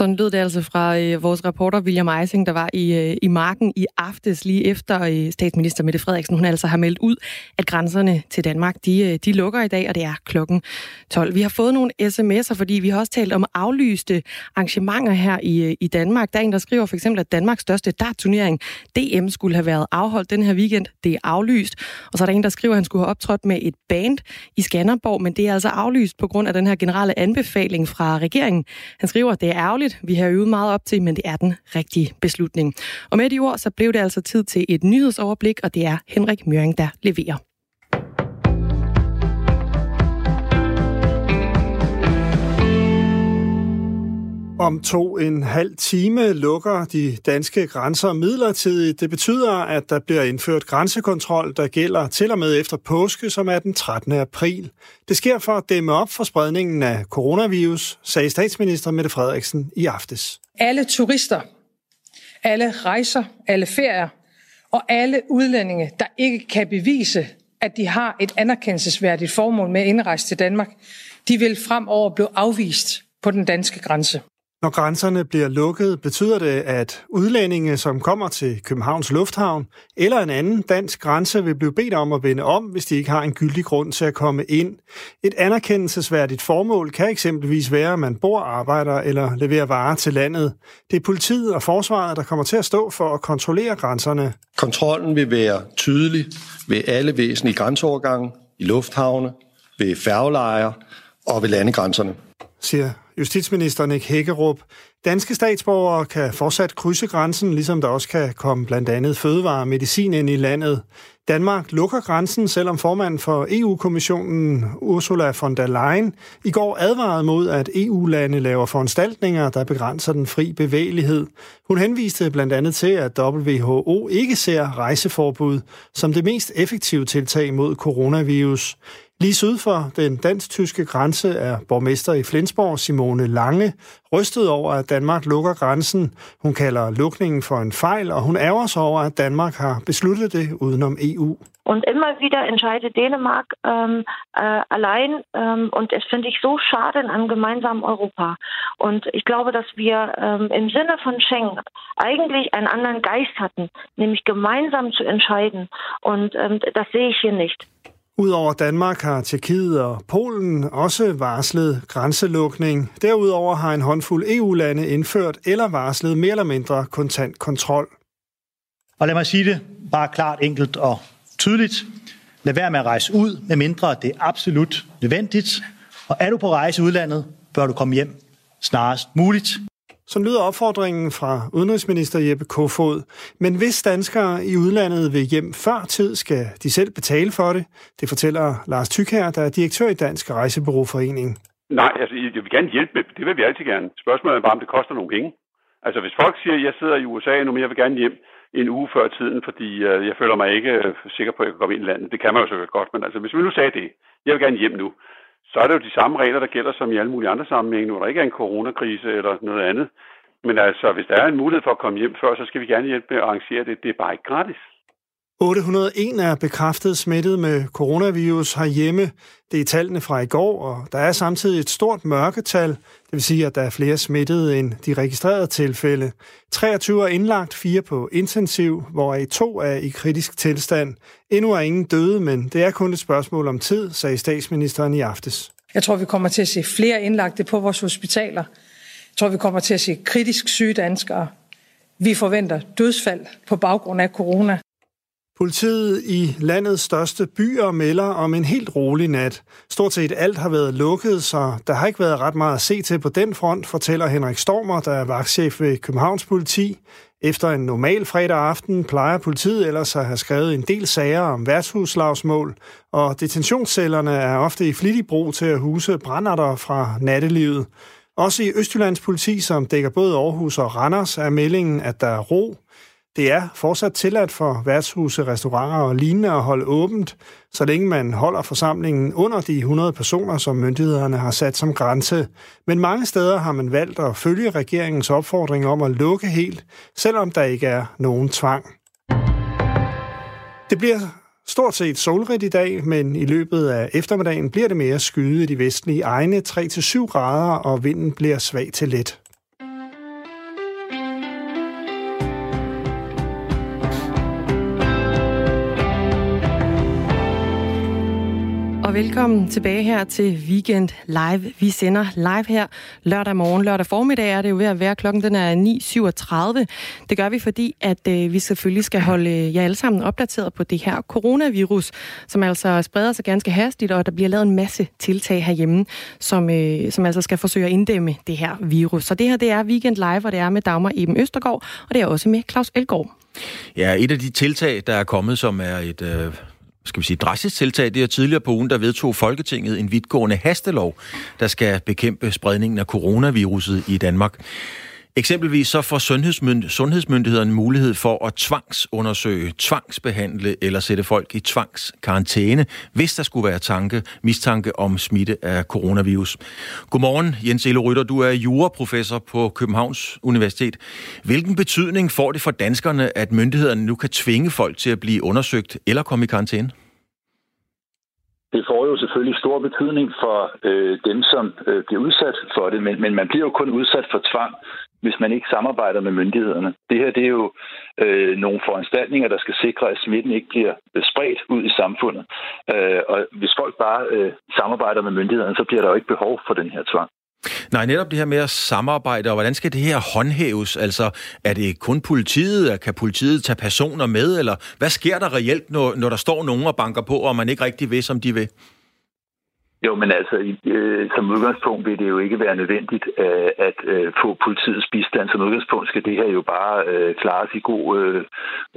Sådan lød det altså fra øh, vores reporter William Eising, der var i, øh, i marken i aftes lige efter øh, statsminister Mette Frederiksen. Hun altså har meldt ud, at grænserne til Danmark, de, øh, de lukker i dag, og det er klokken 12. Vi har fået nogle sms'er, fordi vi har også talt om aflyste arrangementer her i, øh, i Danmark. Der er en, der skriver for eksempel, at Danmarks største dartturnering, DM, skulle have været afholdt den her weekend. Det er aflyst. Og så er der en, der skriver, at han skulle have optrådt med et band i Skanderborg, men det er altså aflyst på grund af den her generelle anbefaling fra regeringen. Han skriver, at det er ærgerligt, ærgerligt. Vi har øvet meget op til, men det er den rigtige beslutning. Og med de ord, så blev det altså tid til et nyhedsoverblik, og det er Henrik Møring, der leverer. Om to en halv time lukker de danske grænser midlertidigt. Det betyder, at der bliver indført grænsekontrol, der gælder til og med efter påske, som er den 13. april. Det sker for at dæmme op for spredningen af coronavirus, sagde statsminister Mette Frederiksen i aftes. Alle turister, alle rejser, alle ferier og alle udlændinge, der ikke kan bevise, at de har et anerkendelsesværdigt formål med at indrejse til Danmark, de vil fremover blive afvist på den danske grænse. Når grænserne bliver lukket, betyder det, at udlændinge, som kommer til Københavns Lufthavn eller en anden dansk grænse, vil blive bedt om at vende om, hvis de ikke har en gyldig grund til at komme ind. Et anerkendelsesværdigt formål kan eksempelvis være, at man bor, arbejder eller leverer varer til landet. Det er politiet og forsvaret, der kommer til at stå for at kontrollere grænserne. Kontrollen vil være tydelig ved alle væsentlige grænseovergange, i lufthavne, ved færgelejre og ved landegrænserne siger justitsminister Nick Hækkerup. Danske statsborgere kan fortsat krydse grænsen, ligesom der også kan komme blandt andet fødevare og medicin ind i landet. Danmark lukker grænsen, selvom formanden for EU-kommissionen Ursula von der Leyen i går advarede mod, at EU-lande laver foranstaltninger, der begrænser den fri bevægelighed. Hun henviste blandt andet til, at WHO ikke ser rejseforbud som det mest effektive tiltag mod coronavirus. Lige syd for den dansk-tyske grænse er borgmester i Flensborg, Simone Lange, rystet over, at Danmark lukker grænsen. Hun kalder lukningen for en fejl, og hun ærger sig over, at Danmark har besluttet det udenom EU. Und immer wieder entscheidet Dänemark ähm, äh, allein. Ähm, und es finde ich so schade in einem gemeinsamen Europa. Und ich glaube, dass wir ähm, im Sinne von Schengen eigentlich einen anderen Geist hatten, nämlich gemeinsam zu entscheiden. Und ähm, das sehe ich hier nicht. Udover Danmark har Tjekkiet og Polen også varslet grænselukning. Derudover har en håndfuld EU-lande indført eller varslet mere eller mindre kontant kontrol. Og lad mig sige det bare klart, enkelt og tydeligt. Lad være med at rejse ud, medmindre det er absolut nødvendigt. Og er du på rejse i udlandet, bør du komme hjem snarest muligt. Så lyder opfordringen fra udenrigsminister Jeppe Kofod. Men hvis danskere i udlandet vil hjem før tid, skal de selv betale for det. Det fortæller Lars Tykær, der er direktør i Dansk Rejsebureauforening. Nej, altså jeg vil gerne hjælpe Det vil vi altid gerne. Spørgsmålet er bare, om det koster nogle penge. Altså hvis folk siger, at jeg sidder i USA nu, men jeg vil gerne hjem en uge før tiden, fordi øh, jeg føler mig ikke øh, sikker på, at jeg kan komme ind i landet. Det kan man jo selvfølgelig godt, men altså hvis vi nu sagde det, jeg vil gerne hjem nu, så er det jo de samme regler, der gælder som i alle mulige andre sammenhænge, når der ikke er en coronakrise eller noget andet. Men altså, hvis der er en mulighed for at komme hjem før, så skal vi gerne hjælpe med at arrangere det. Det er bare ikke gratis. 801 er bekræftet smittet med coronavirus herhjemme. Det er tallene fra i går, og der er samtidig et stort mørketal. Det vil sige, at der er flere smittede end de registrerede tilfælde. 23 er indlagt, fire på intensiv, hvoraf to er i kritisk tilstand. Endnu er ingen døde, men det er kun et spørgsmål om tid, sagde statsministeren i aftes. Jeg tror, vi kommer til at se flere indlagte på vores hospitaler. Jeg tror, vi kommer til at se kritisk syge danskere. Vi forventer dødsfald på baggrund af corona. Politiet i landets største byer melder om en helt rolig nat. Stort set alt har været lukket, så der har ikke været ret meget at se til på den front, fortæller Henrik Stormer, der er vagtchef ved Københavns Politi. Efter en normal fredag aften plejer politiet ellers at have skrevet en del sager om værtshuslagsmål, og detentionscellerne er ofte i flittig brug til at huse brænderter fra nattelivet. Også i Østjyllands politi, som dækker både Aarhus og Randers, er meldingen, at der er ro. Det er fortsat tilladt for værtshuse, restauranter og lignende at holde åbent, så længe man holder forsamlingen under de 100 personer, som myndighederne har sat som grænse. Men mange steder har man valgt at følge regeringens opfordring om at lukke helt, selvom der ikke er nogen tvang. Det bliver stort set solrigt i dag, men i løbet af eftermiddagen bliver det mere skyde i de vestlige egne 3-7 grader, og vinden bliver svag til let. Og velkommen tilbage her til Weekend Live. Vi sender live her lørdag morgen. Lørdag formiddag er det jo ved at være. Klokken den er 9.37. Det gør vi, fordi at øh, vi selvfølgelig skal holde øh, jer alle sammen opdateret på det her coronavirus, som altså spreder sig ganske hastigt, og der bliver lavet en masse tiltag herhjemme, som, øh, som altså skal forsøge at inddæmme det her virus. Så det her, det er Weekend Live, og det er med Dagmar Eben Østergaard, og det er også med Claus Elgaard. Ja, et af de tiltag, der er kommet, som er et øh, skal vi sige, drastisk tiltag. Det er tidligere på ugen, der vedtog Folketinget en vidtgående hastelov, der skal bekæmpe spredningen af coronaviruset i Danmark. Eksempelvis så får sundhedsmynd- sundhedsmyndighederne mulighed for at tvangsundersøge, tvangsbehandle eller sætte folk i tvangskarantæne, hvis der skulle være tanke, mistanke om smitte af coronavirus. Godmorgen, Jens Elo Rytter. Du er juraprofessor på Københavns Universitet. Hvilken betydning får det for danskerne, at myndighederne nu kan tvinge folk til at blive undersøgt eller komme i karantæne? Det får jo selvfølgelig stor betydning for øh, dem, som øh, bliver udsat for det, men, men man bliver jo kun udsat for tvang, hvis man ikke samarbejder med myndighederne. Det her det er jo øh, nogle foranstaltninger, der skal sikre, at smitten ikke bliver øh, spredt ud i samfundet. Øh, og hvis folk bare øh, samarbejder med myndighederne, så bliver der jo ikke behov for den her tvang. Nej, netop det her med at samarbejde, og hvordan skal det her håndhæves? Altså, er det kun politiet? Kan politiet tage personer med? Eller hvad sker der reelt, når, når der står nogen og banker på, og man ikke rigtig ved, som de vil? Jo, men altså, øh, som udgangspunkt vil det jo ikke være nødvendigt øh, at øh, få politiets bistand. Som udgangspunkt skal det her jo bare øh, klares i god øh,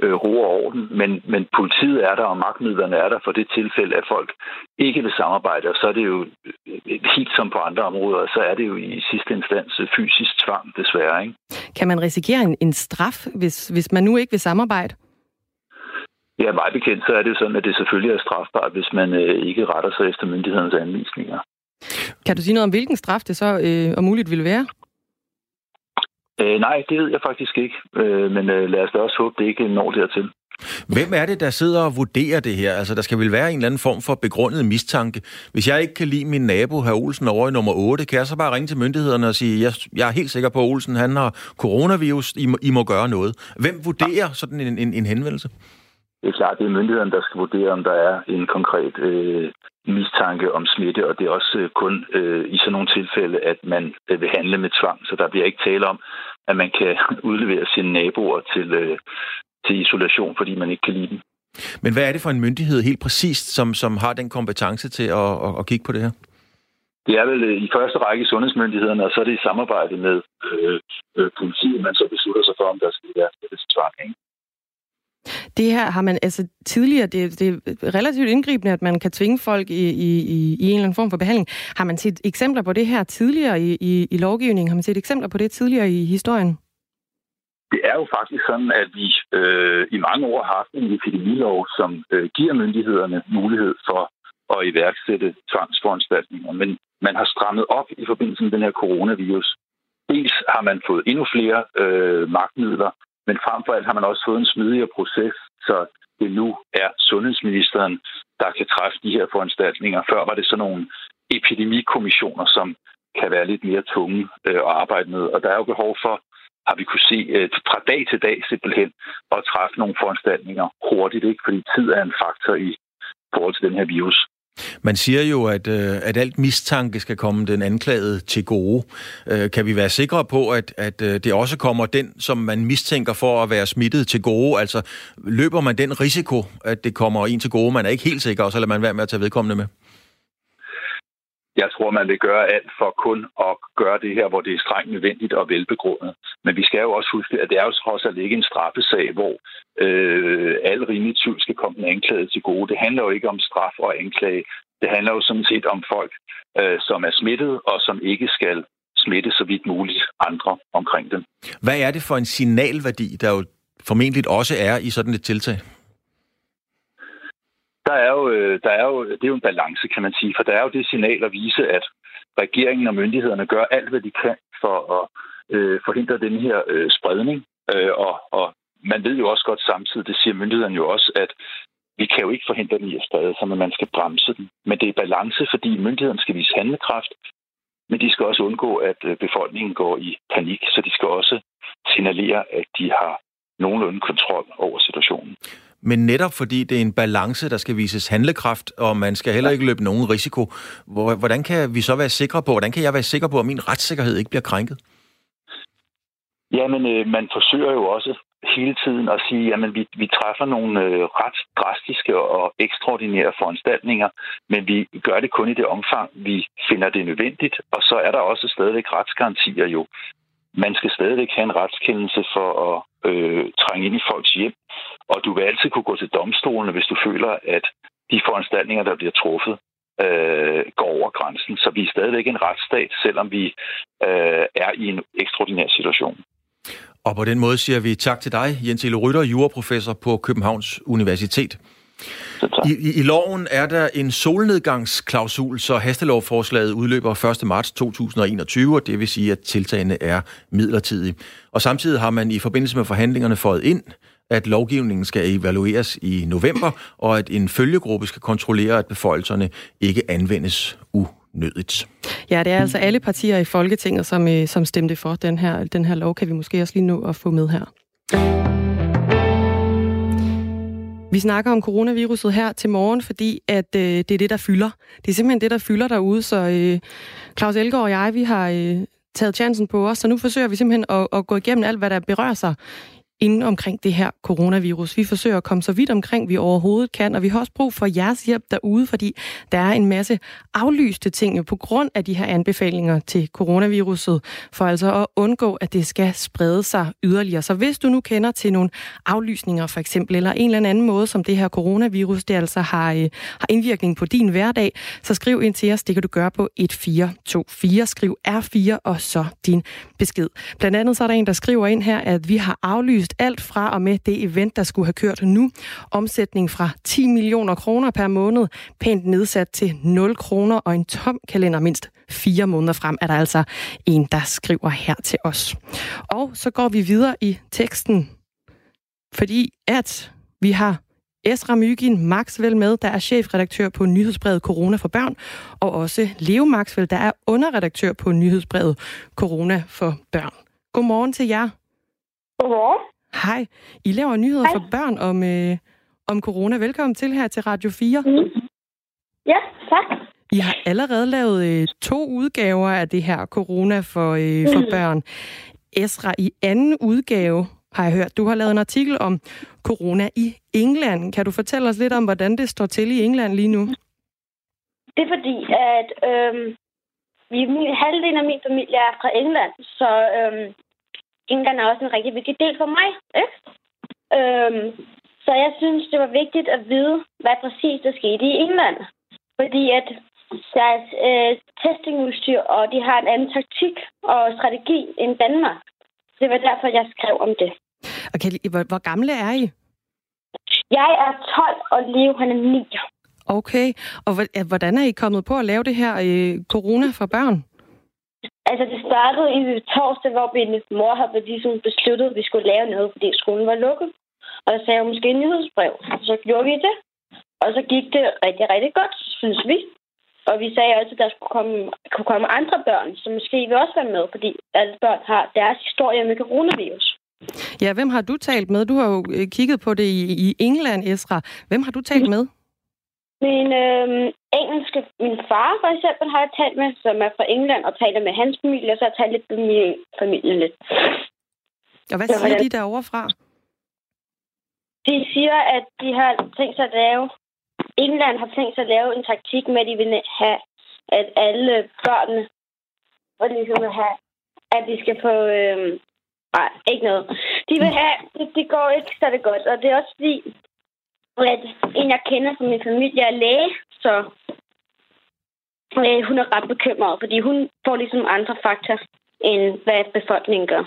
øh, ro og orden. Men, men politiet er der, og magtmidlerne er der for det tilfælde, at folk ikke vil samarbejde. Og så er det jo øh, helt som på andre områder, så er det jo i sidste instans øh, fysisk tvang, desværre. Ikke? Kan man risikere en, en straf, hvis, hvis man nu ikke vil samarbejde? Ja, meget bekendt, så er det sådan, at det selvfølgelig er strafbart, hvis man øh, ikke retter sig efter myndighedernes anvisninger. Kan du sige noget om, hvilken straf det så øh, om muligt vil være? Øh, nej, det ved jeg faktisk ikke, øh, men øh, lad os da også håbe, det ikke når dertil. Hvem er det, der sidder og vurderer det her? Altså, der skal vel være en eller anden form for begrundet mistanke. Hvis jeg ikke kan lide min nabo, herr Olsen, over i nummer 8, kan jeg så bare ringe til myndighederne og sige, jeg, jeg er helt sikker på, at Olsen han har coronavirus, I må, I må gøre noget. Hvem vurderer sådan en, en, en henvendelse? Det er klart, det er myndighederne, der skal vurdere, om der er en konkret øh, mistanke om smitte, og det er også øh, kun øh, i sådan nogle tilfælde, at man øh, vil handle med tvang. Så der bliver ikke tale om, at man kan udlevere sine naboer til, øh, til isolation, fordi man ikke kan lide dem. Men hvad er det for en myndighed helt præcist, som, som har den kompetence til at, at, at kigge på det her? Det er vel øh, i første række sundhedsmyndighederne, og så er det i samarbejde med øh, øh, politiet, man så beslutter sig for, om der skal være tvang. Ikke? Det her har man altså tidligere, det, det er relativt indgribende, at man kan tvinge folk i, i, i en eller anden form for behandling. Har man set eksempler på det her tidligere i, i, i lovgivningen? Har man set eksempler på det tidligere i historien? Det er jo faktisk sådan, at vi øh, i mange år har haft en epidemilov, som øh, giver myndighederne mulighed for at iværksætte tvangsforanstaltninger. Men man har strammet op i forbindelse med den her coronavirus. Dels har man fået endnu flere øh, magtmidler, men frem for alt har man også fået en smidigere proces, så det nu er sundhedsministeren, der kan træffe de her foranstaltninger. Før var det sådan nogle epidemikommissioner, som kan være lidt mere tunge øh, at arbejde med. Og der er jo behov for, har vi kunne se øh, fra dag til dag simpelthen, at træffe nogle foranstaltninger hurtigt, ikke? fordi tid er en faktor i forhold til den her virus. Man siger jo, at, øh, at alt mistanke skal komme den anklagede til gode. Øh, kan vi være sikre på, at, at øh, det også kommer den, som man mistænker for at være smittet til gode? Altså, løber man den risiko, at det kommer en til gode, man er ikke helt sikker, og så lader man være med at tage vedkommende med? Jeg tror, man vil gøre alt for kun at gøre det her, hvor det er strengt nødvendigt og velbegrundet. Men vi skal jo også huske, at det er jo trods alt ikke en straffesag, hvor øh, alle rimelige tvivl skal komme den anklagede til gode. Det handler jo ikke om straf og anklage. Det handler jo sådan set om folk, øh, som er smittet og som ikke skal smitte så vidt muligt andre omkring dem. Hvad er det for en signalværdi, der jo formentlig også er i sådan et tiltag? Der er jo, øh, der er jo, det er jo en balance, kan man sige, for der er jo det signal at vise, at regeringen og myndighederne gør alt, hvad de kan for at øh, forhindre den her øh, spredning. Øh, og, og man ved jo også godt samtidig, det siger myndighederne jo også, at vi kan jo ikke forhindre den i at sprede sig, men man skal bremse den. Men det er balance, fordi myndighederne skal vise handlekraft, men de skal også undgå, at øh, befolkningen går i panik, så de skal også signalere, at de har nogenlunde kontrol over situationen. Men netop fordi det er en balance, der skal vises handlekraft, og man skal heller ikke løbe nogen risiko, hvordan kan vi så være sikre på, hvordan kan jeg være sikker på, at min retssikkerhed ikke bliver krænket? Jamen, øh, man forsøger jo også hele tiden at sige, at vi, vi træffer nogle øh, ret drastiske og ekstraordinære foranstaltninger, men vi gør det kun i det omfang, vi finder det nødvendigt, og så er der også stadigvæk retsgarantier jo. Man skal stadigvæk have en retskendelse for at øh, trænge ind i folks hjem. Og du vil altid kunne gå til domstolene, hvis du føler, at de foranstaltninger, der bliver truffet, øh, går over grænsen. Så vi er stadigvæk en retsstat, selvom vi øh, er i en ekstraordinær situation. Og på den måde siger vi tak til dig, Jens Elo Rytter, juraprofessor på Københavns Universitet. I, I loven er der en solnedgangsklausul, så hastelovforslaget udløber 1. marts 2021, og det vil sige, at tiltagene er midlertidige. Og samtidig har man i forbindelse med forhandlingerne fået ind, at lovgivningen skal evalueres i november, og at en følgegruppe skal kontrollere, at beføjelserne ikke anvendes unødigt. Ja, det er altså alle partier i Folketinget, som, øh, som stemte for den her, den her lov, kan vi måske også lige nå at få med her. Vi snakker om coronaviruset her til morgen, fordi at øh, det er det, der fylder. Det er simpelthen det, der fylder derude, så øh, Claus Elgaard og jeg, vi har øh, taget chancen på os, så nu forsøger vi simpelthen at, at gå igennem alt, hvad der berører sig inden omkring det her coronavirus. Vi forsøger at komme så vidt omkring, vi overhovedet kan, og vi har også brug for jeres hjælp derude, fordi der er en masse aflyste ting på grund af de her anbefalinger til coronaviruset, for altså at undgå, at det skal sprede sig yderligere. Så hvis du nu kender til nogle aflysninger for eksempel, eller en eller anden måde, som det her coronavirus, det altså har, øh, har indvirkning på din hverdag, så skriv ind til os. Det kan du gøre på 1424. Skriv R4 og så din besked. Blandt andet så er der en, der skriver ind her, at vi har aflyst aflyst alt fra og med det event, der skulle have kørt nu. Omsætning fra 10 millioner kroner per måned, pænt nedsat til 0 kroner og en tom kalender mindst fire måneder frem, er der altså en, der skriver her til os. Og så går vi videre i teksten, fordi at vi har Esra Mygin Maxwell med, der er chefredaktør på nyhedsbrevet Corona for Børn, og også Leo Maxwell, der er underredaktør på nyhedsbrevet Corona for Børn. Godmorgen til jer. Godmorgen. Hej. I laver nyheder Hej. for børn om, øh, om corona. Velkommen til her til Radio 4. Mm. Ja, tak. I har allerede lavet øh, to udgaver af det her corona for, øh, for mm. børn. Esra, i anden udgave har jeg hørt, du har lavet en artikel om corona i England. Kan du fortælle os lidt om, hvordan det står til i England lige nu? Det er fordi, at øh, vi, halvdelen af min familie er fra England, så øh, England er også en rigtig vigtig del for mig. Ikke? Øh, så jeg synes, det var vigtigt at vide, hvad præcis der skete i England. Fordi at deres øh, testingudstyr, og de har en anden taktik og strategi end Danmark. Det var derfor, jeg skrev om det. Okay, hvor, hvor gamle er I? Jeg er 12, og Leo han er 9. Okay, og hvordan er I kommet på at lave det her øh, corona for børn? Altså, det startede i torsdag, hvor min mor havde ligesom besluttet, at vi skulle lave noget, fordi skolen var lukket. Og så sagde jeg måske en nyhedsbrev. Så gjorde vi det. Og så gik det rigtig, rigtig godt, synes vi. Og vi sagde også, at der skulle komme, kunne komme andre børn, som måske vil også være med, fordi alle børn har deres historie med coronavirus. Ja, hvem har du talt med? Du har jo øh, kigget på det i, i England, Esra. Hvem har du talt med? Min øh, engelske, min far for eksempel har jeg talt med, som er fra England, og taler med hans familie, og så har jeg talt lidt med min familie lidt. Og hvad siger de derovre fra? De siger, at de har tænkt sig at lave England har tænkt sig at lave en taktik med, at de vil have, at alle børnene og ligesom vil have, at de skal få... Øh, nej, ikke noget. De vil have... Det, det går ikke så det godt, og det er også fordi, at en, jeg kender fra min familie, er læge, så øh, hun er ret bekymret, fordi hun får ligesom andre fakta, end hvad befolkningen gør.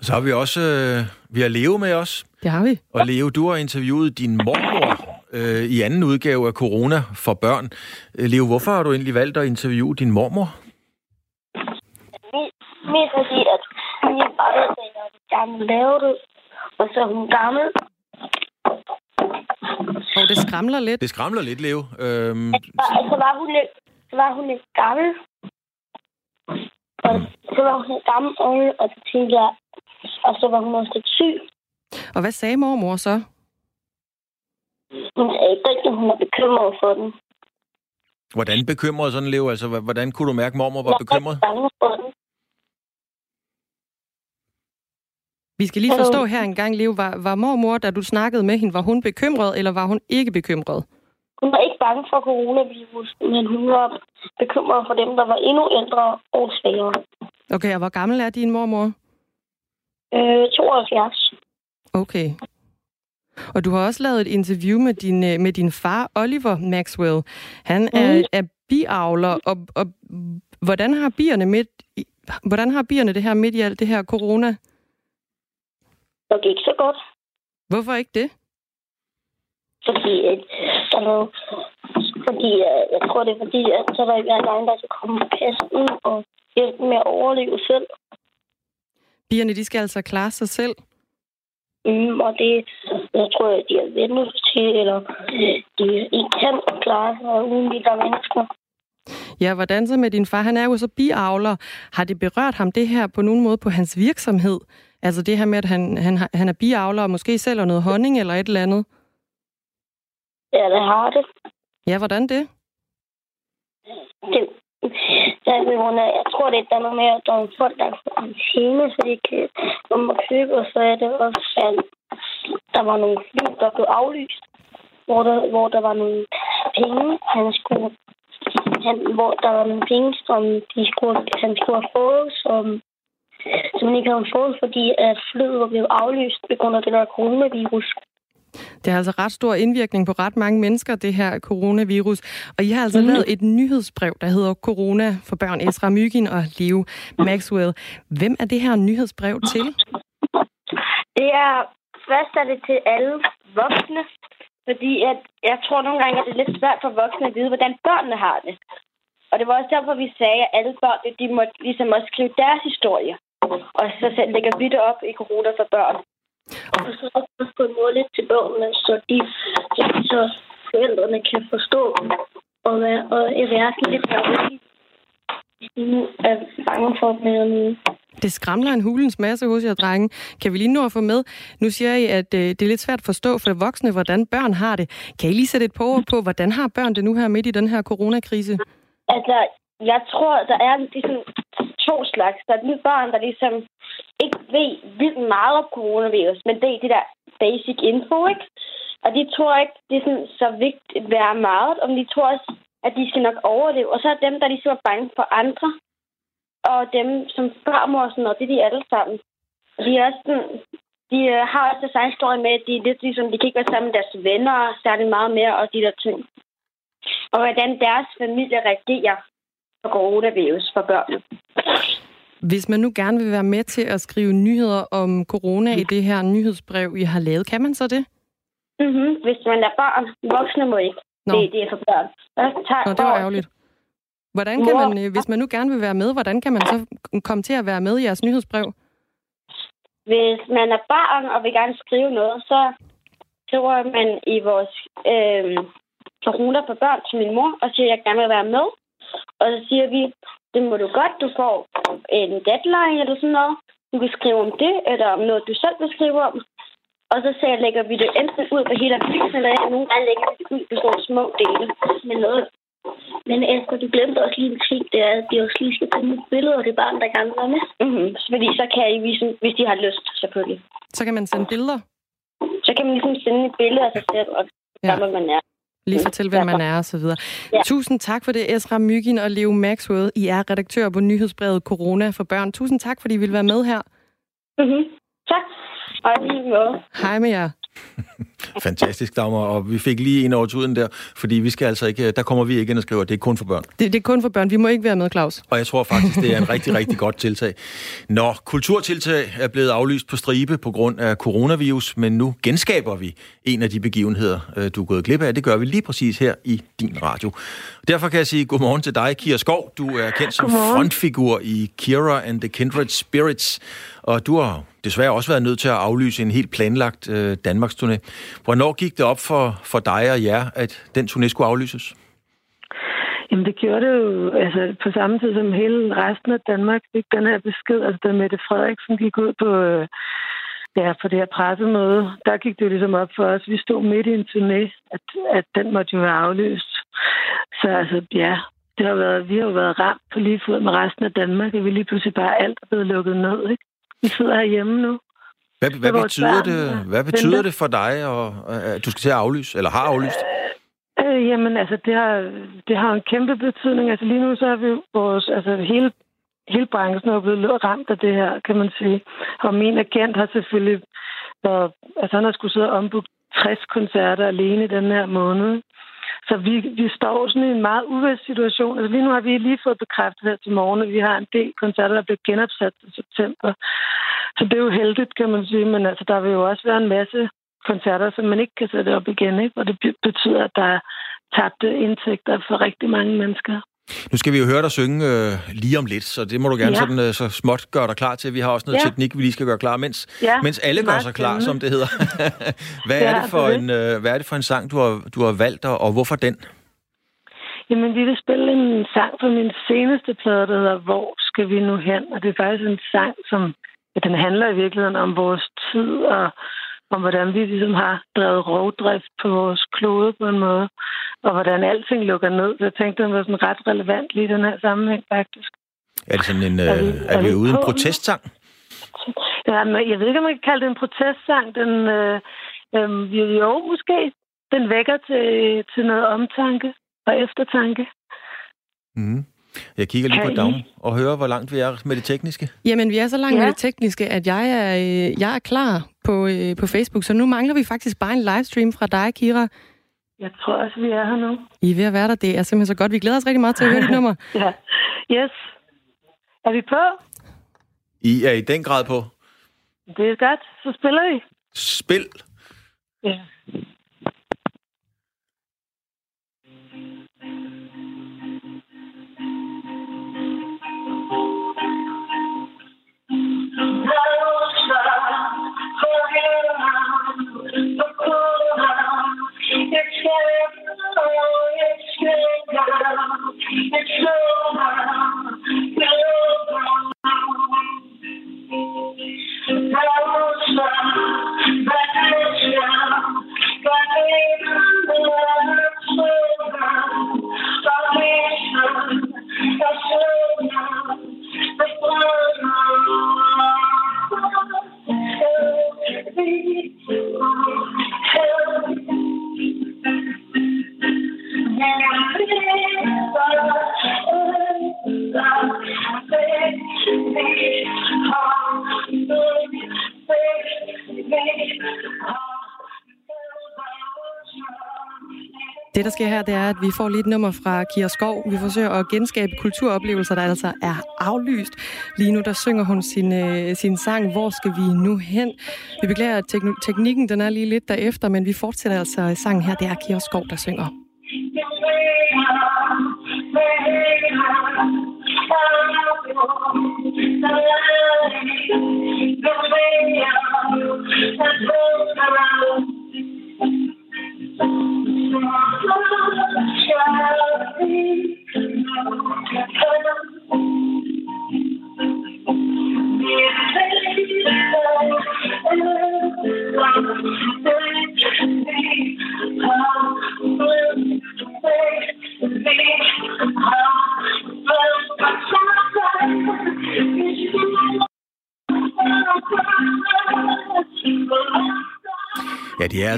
Så har vi også øh, vi har Leo med os. Det har vi. Og Leo, du har interviewet din mormor øh, i anden udgave af Corona for børn. Øh, Leo, hvorfor har du egentlig valgt at interviewe din mormor? Mest fordi, at hun er bare gerne lave det, og så er hun gammel. Og det skramler lidt. Det skramler lidt, Leo. Øhm... Så var hun lidt, så var hun lidt gammel. Og så var hun gammel, og så tænkte jeg, og så var hun også lidt syg. Og hvad sagde mormor så? Hun er ikke rigtig, hun er bekymret for den. Hvordan bekymret sådan, Leo? Altså, hvordan kunne du mærke, at mormor var jeg bekymret? bange for den. Vi skal lige forstå her en gang, Leo. Var, var mormor, da du snakkede med hende, var hun bekymret, eller var hun ikke bekymret? Hun var ikke bange for coronavirus, men hun var bekymret for dem, der var endnu ældre og svagere. Okay, og hvor gammel er din mormor? Øh, 72. Okay. Og du har også lavet et interview med din, øh, med din far, Oliver Maxwell. Han er, mm. er biavler, og, og hvordan har bierne midt, hvordan har bierne det her midt i alt det her corona? Det gik så godt. Hvorfor ikke det? Fordi, der var, fordi jeg tror, det er fordi, at så der ikke er nogen, der skal komme på pesten og hjælpe med at overleve selv. Bierne, de skal altså klare sig selv? Mm, og det, jeg tror, at de er vendt til, eller de ikke kan klare sig uden de der mennesker. Ja, hvordan så med din far? Han er jo så biavler. Har det berørt ham det her på nogen måde på hans virksomhed? Altså det her med, at han, han, han er biavler og måske sælger noget honning eller et eller andet? Ja, det har det. Ja, hvordan det? Det, der, jeg tror, det er noget med, at der er folk, der får karantæne, så de kan komme og købe, og så er det også, at der var nogle fly, der blev aflyst, hvor der, hvor der var nogle penge, han skulle han, hvor der var nogle penge, som de skulle, han skulle have fået, som, som han ikke havde fået, fordi at flyet var blevet aflyst på grund af det der coronavirus. Det har altså ret stor indvirkning på ret mange mennesker, det her coronavirus. Og I har altså mm. lavet et nyhedsbrev, der hedder Corona for børn, Esra Mygin og Leo Maxwell. Hvem er det her nyhedsbrev til? Det er, først er det til alle voksne, fordi at, jeg tror nogle gange, at det er lidt svært for voksne at vide, hvordan børnene har det. Og det var også derfor, vi sagde, at alle børn, de måtte ligesom også skrive deres historie. Og så lægger vi det op i corona for børn. Og så også på en måde lidt til børnene, så de, så, så forældrene kan forstå, og, og det bliver hvis de nu er bange for nye. Det skramler en hulens masse hos jer, drenge. Kan vi lige nå at få med? Nu siger I, at øh, det er lidt svært at forstå for voksne, hvordan børn har det. Kan I lige sætte et par ord på, hvordan har børn det nu her midt i den her coronakrise? Altså, jeg tror, der er ligesom to slags. Der er de børn, der ligesom ikke ved vildt meget om coronavirus, men det er det der basic info, ikke? Og de tror ikke, det er sådan, så vigtigt at være meget, om de tror også, at de skal nok overleve. Og så er dem, der ligesom er bange for andre, og dem, som farmor og sådan noget, det er de alle sammen. De er også sådan, de øh, har også deres egen historie med, at de, lidt ligesom, de kan ikke være sammen med deres venner, særlig meget mere, og de der ting. Og hvordan deres familie reagerer på coronavirus for børnene. Hvis man nu gerne vil være med til at skrive nyheder om corona i det her nyhedsbrev, I har lavet, kan man så det? Mm-hmm. Hvis man er barn, voksne må ikke. Nå. Det, det er for børn. Tager Nå, det var ærgerligt. Hvordan kan man, øh, hvis man nu gerne vil være med, hvordan kan man så komme til at være med i jeres nyhedsbrev? Hvis man er barn og vil gerne skrive noget, så skriver man i vores øh, corona for børn til min mor, og siger, at jeg gerne vil være med. Og så siger vi, det må du godt, du får en deadline eller sådan noget. Du kan skrive om det, eller om noget, du selv vil skrive om. Og så sagde, lægger vi det enten ud på hele artiklen, eller nogle gange lægger vi det ud på sådan små dele. Men noget. Men Esther, du glemte også lige en ting, det er, at de også lige skal finde et billede af det barn, der gerne vil være med. Mm-hmm. Fordi så kan I vise, hvis de har lyst, selvfølgelig. Så kan man sende billeder? Så kan man ligesom sende et billede af sig selv, og hvor gammel man er. Lige fortælle, hvem man er og så videre. Ja. Tusind tak for det, Esra Mygin og Leo Maxwell. I er redaktør på nyhedsbrevet Corona for børn. Tusind tak, fordi I ville være med her. Mm-hmm. Tak. Og lige måde. Hej med jer. Fantastisk, Dagmar. Og vi fik lige en over tuden der, fordi vi skal altså ikke, der kommer vi ikke ind og skriver, det er kun for børn. Det, det er kun for børn. Vi må ikke være med, Claus. Og jeg tror faktisk, det er en rigtig, rigtig godt tiltag. Nå, kulturtiltag er blevet aflyst på stribe på grund af coronavirus, men nu genskaber vi en af de begivenheder, øh, du er gået glip af. Det gør vi lige præcis her i din radio. Derfor kan jeg sige godmorgen til dig, Kira Skov. Du er kendt som Godmorgen. frontfigur i Kira and the Kindred Spirits, og du har desværre også været nødt til at aflyse en helt planlagt øh, Danmarks turné. Hvornår gik det op for, for dig og jer, at den turné skulle aflyses? Jamen det gjorde det jo altså, på samme tid som hele resten af Danmark fik den her besked. Altså da Mette Frederiksen gik ud på, øh, ja, på det her pressemøde, der gik det jo ligesom op for os. Vi stod midt i en turné, at, at den måtte jo være aflyst. Så altså, ja, det har været, vi har jo været ramt på lige fod med resten af Danmark, og vi lige pludselig bare alt er blevet lukket ned. Ikke? Vi sidder herhjemme nu. Hvad, hvad, betyder, det, og hvad betyder venter. det for dig, og, at du skal til at aflyse, eller har aflyst? Øh, jamen, altså, det har, det har en kæmpe betydning. Altså, lige nu så er vi vores, altså, hele, hele branchen er blevet ramt af det her, kan man sige. Og min agent har selvfølgelig været, altså, han har skulle sidde og ombooke 60 koncerter alene den her måned. Så vi, vi står sådan i en meget uvis situation. Altså lige nu har vi lige fået bekræftet her til morgen, at vi har en del koncerter, der bliver genopsat i september. Så det er jo heldigt, kan man sige. Men altså, der vil jo også være en masse koncerter, som man ikke kan sætte op igen. Ikke? Og det betyder, at der er tabte indtægter for rigtig mange mennesker. Nu skal vi jo høre dig synge øh, lige om lidt, så det må du gerne Ja. sådan, øh, så småt gøre dig klar til. Vi har også noget Ja. teknik, vi lige skal gøre klar, mens, Ja, mens alle gør sig klar, som det hedder. hvad, er Ja, det for det er en, øh, hvad er det for en sang, du har, du har valgt, og, og hvorfor den? Jamen, vi vil spille en sang fra min seneste plade, der hedder Hvor skal vi nu hen? Og det er faktisk en sang, som ja, den handler i virkeligheden om vores tid og om hvordan vi ligesom har drevet rovdrift på vores klode på en måde, og hvordan alting lukker ned. Så jeg tænkte, den var sådan ret relevant lige i den her sammenhæng, faktisk. Er det sådan en, Er øh, vi- er, er vi ude en protestsang? Ja, men jeg ved ikke, om man kan kalde det en protestsang. Den, øh, øh, jo, måske. Den vækker til, til noget omtanke og eftertanke. Mm. Jeg kigger lige Kan på? Dagmar og hører, hvor langt vi er med det tekniske. Jamen, vi er så langt Ja. med det tekniske, at jeg er, øh, jeg er klar på, øh, på Facebook, så nu mangler vi faktisk bare en livestream fra dig, Kira. Jeg tror også, vi er her nu. I er ved at være der. Det er simpelthen så godt. Vi glæder os rigtig meget til at høre dit nummer. Ja. Yes. Er vi på? I er i den grad på. Det er godt. Så spiller vi. Spil. Ja. It's love, oh, it's love, it's. Sker her, det er, at vi får lige et nummer fra Kira Skov. Vi forsøger at genskabe kulturoplevelser, der altså er aflyst. Lige nu, der synger hun sin, øh, sin sang, Hvor skal vi nu hen? Vi beklager, at teknikken den er lige lidt derefter, men vi fortsætter altså sangen her. Det er Kira Skov, der synger.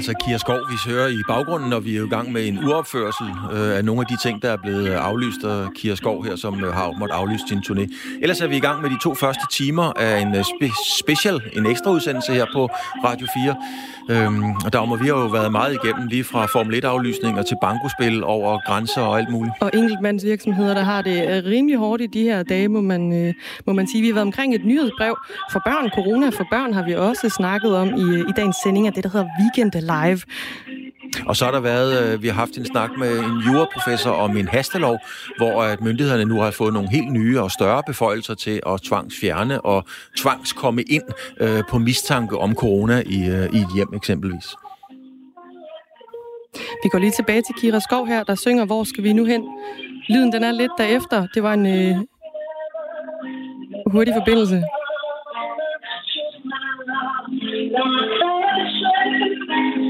Altså Kira Skov, vi hører i baggrunden, når vi er i gang med en uopførsel øh, af nogle af de ting, der er blevet aflyst af Kira Skov her, som øh, har måttet aflyse sin turné. Ellers er vi i gang med de to første timer af en øh, spe- special, en ekstra udsendelse her på Radio 4. Øhm, og der må vi har jo været meget igennem, lige fra Formel 1-aflysninger til bankospil over grænser og alt muligt. Og enkeltmandsvirksomheder, der har det øh, rimelig hårdt i de her dage, må man, øh, må man sige. Vi har været omkring et nyhedsbrev for børn. Corona for børn har vi også snakket om i, øh, i dagens sending af det, der hedder Weekend Live. Og så har der været, øh, vi har haft en snak med en juraprofessor om en hastelov, hvor at myndighederne nu har fået nogle helt nye og større beføjelser til at tvangsfjerne og tvangskomme ind øh, på mistanke om corona i, øh, i et hjem eksempelvis. Vi går lige tilbage til Kira Skov her, der synger Hvor skal vi nu hen? Lyden den er lidt derefter. Det var en øh, hurtig forbindelse.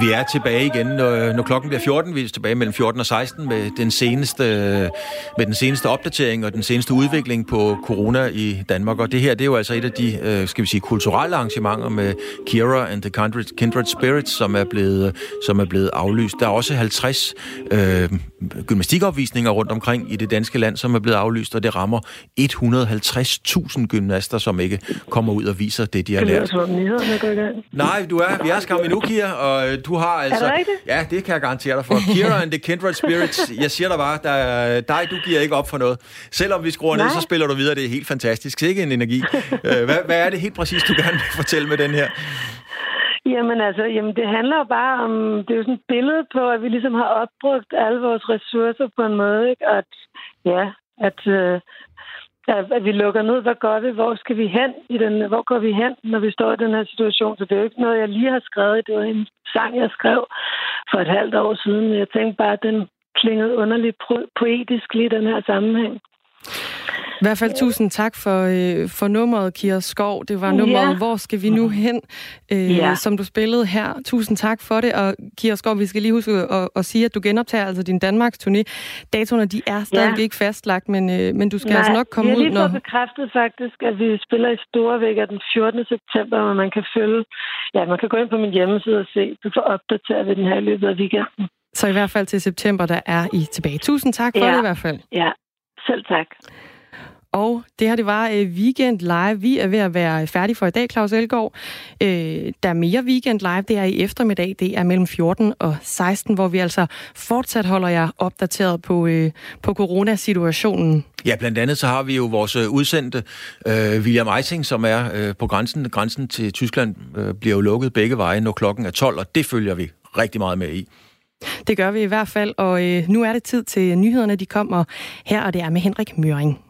Vi er tilbage igen, når, når klokken bliver 14. Vi er tilbage mellem 14 og 16 med den seneste, med den seneste opdatering og den seneste udvikling på corona i Danmark. Og det her, det er jo altså et af de, øh, skal vi sige, kulturelle arrangementer med Kira and the Kindred, Kindred Spirits, som er, blevet, som er blevet aflyst. Der er også 50 øh, gymnastikopvisninger rundt omkring i det danske land, som er blevet aflyst, og det rammer 150.000 gymnaster, som ikke kommer ud og viser det, de har lært. Nej, du er, vi er skam endnu, Kira, og øh, du har altså... det rigtigt? Ja, det kan jeg garantere dig for. Kira and the Kindred Spirits, jeg siger dig bare, der, dig, du giver ikke op for noget. Selvom vi skruer ned, Nej. så spiller du videre, det er helt fantastisk. Sikke en energi. Øh, hvad, hvad er det helt præcis, du gerne vil fortælle med den her? Jamen altså, jamen, det handler jo bare om, det er jo sådan et billede på, at vi ligesom har opbrugt alle vores ressourcer på en måde, ikke? Og at, ja, at, øh, at, vi lukker ned, hvad gør vi, hvor skal vi hen, i den, hvor går vi hen, når vi står i den her situation. Så det er jo ikke noget, jeg lige har skrevet, det var en sang, jeg skrev for et halvt år siden. Jeg tænkte bare, at den klingede underligt poetisk lige i den her sammenhæng. I hvert fald tusind tak for, øh, for nummeret, Kira Skov. Det var nummeret, Ja. Hvor skal vi nu hen, øh, Ja. som du spillede her. Tusind tak for det. Og Kira Skov, vi skal lige huske at, at sige, at du genoptager altså din Danmarks turné. Datoerne, de er stadig Ja. ikke fastlagt, men, øh, men du skal Nej, altså nok komme vi har ud, lige når... fået bekræftet faktisk, at vi spiller i Storvæk den 14. september, hvor man kan følge... Ja, man kan gå ind på min hjemmeside og se. Du får opdateret ved den her i løbet af weekenden. Så i hvert fald til september, der er I tilbage. Tusind tak for Ja. det i hvert fald. Ja, selv tak. Og det her, det var øh, Weekend Live. Vi er ved at være færdige for i dag, Claus Elgaard. Øh, der er mere Weekend Live, det er i eftermiddag. Det er mellem 14 og 16, hvor vi altså fortsat holder jer opdateret på, øh, på coronasituationen. Ja, blandt andet så har vi jo vores øh, udsendte øh, William Eising, som er øh, på grænsen. Grænsen til Tyskland øh, bliver jo lukket begge veje, når klokken er 12, og det følger vi rigtig meget med i. Det gør vi i hvert fald, og øh, nu er det tid til nyhederne, de kommer her, og det er med Henrik Møring.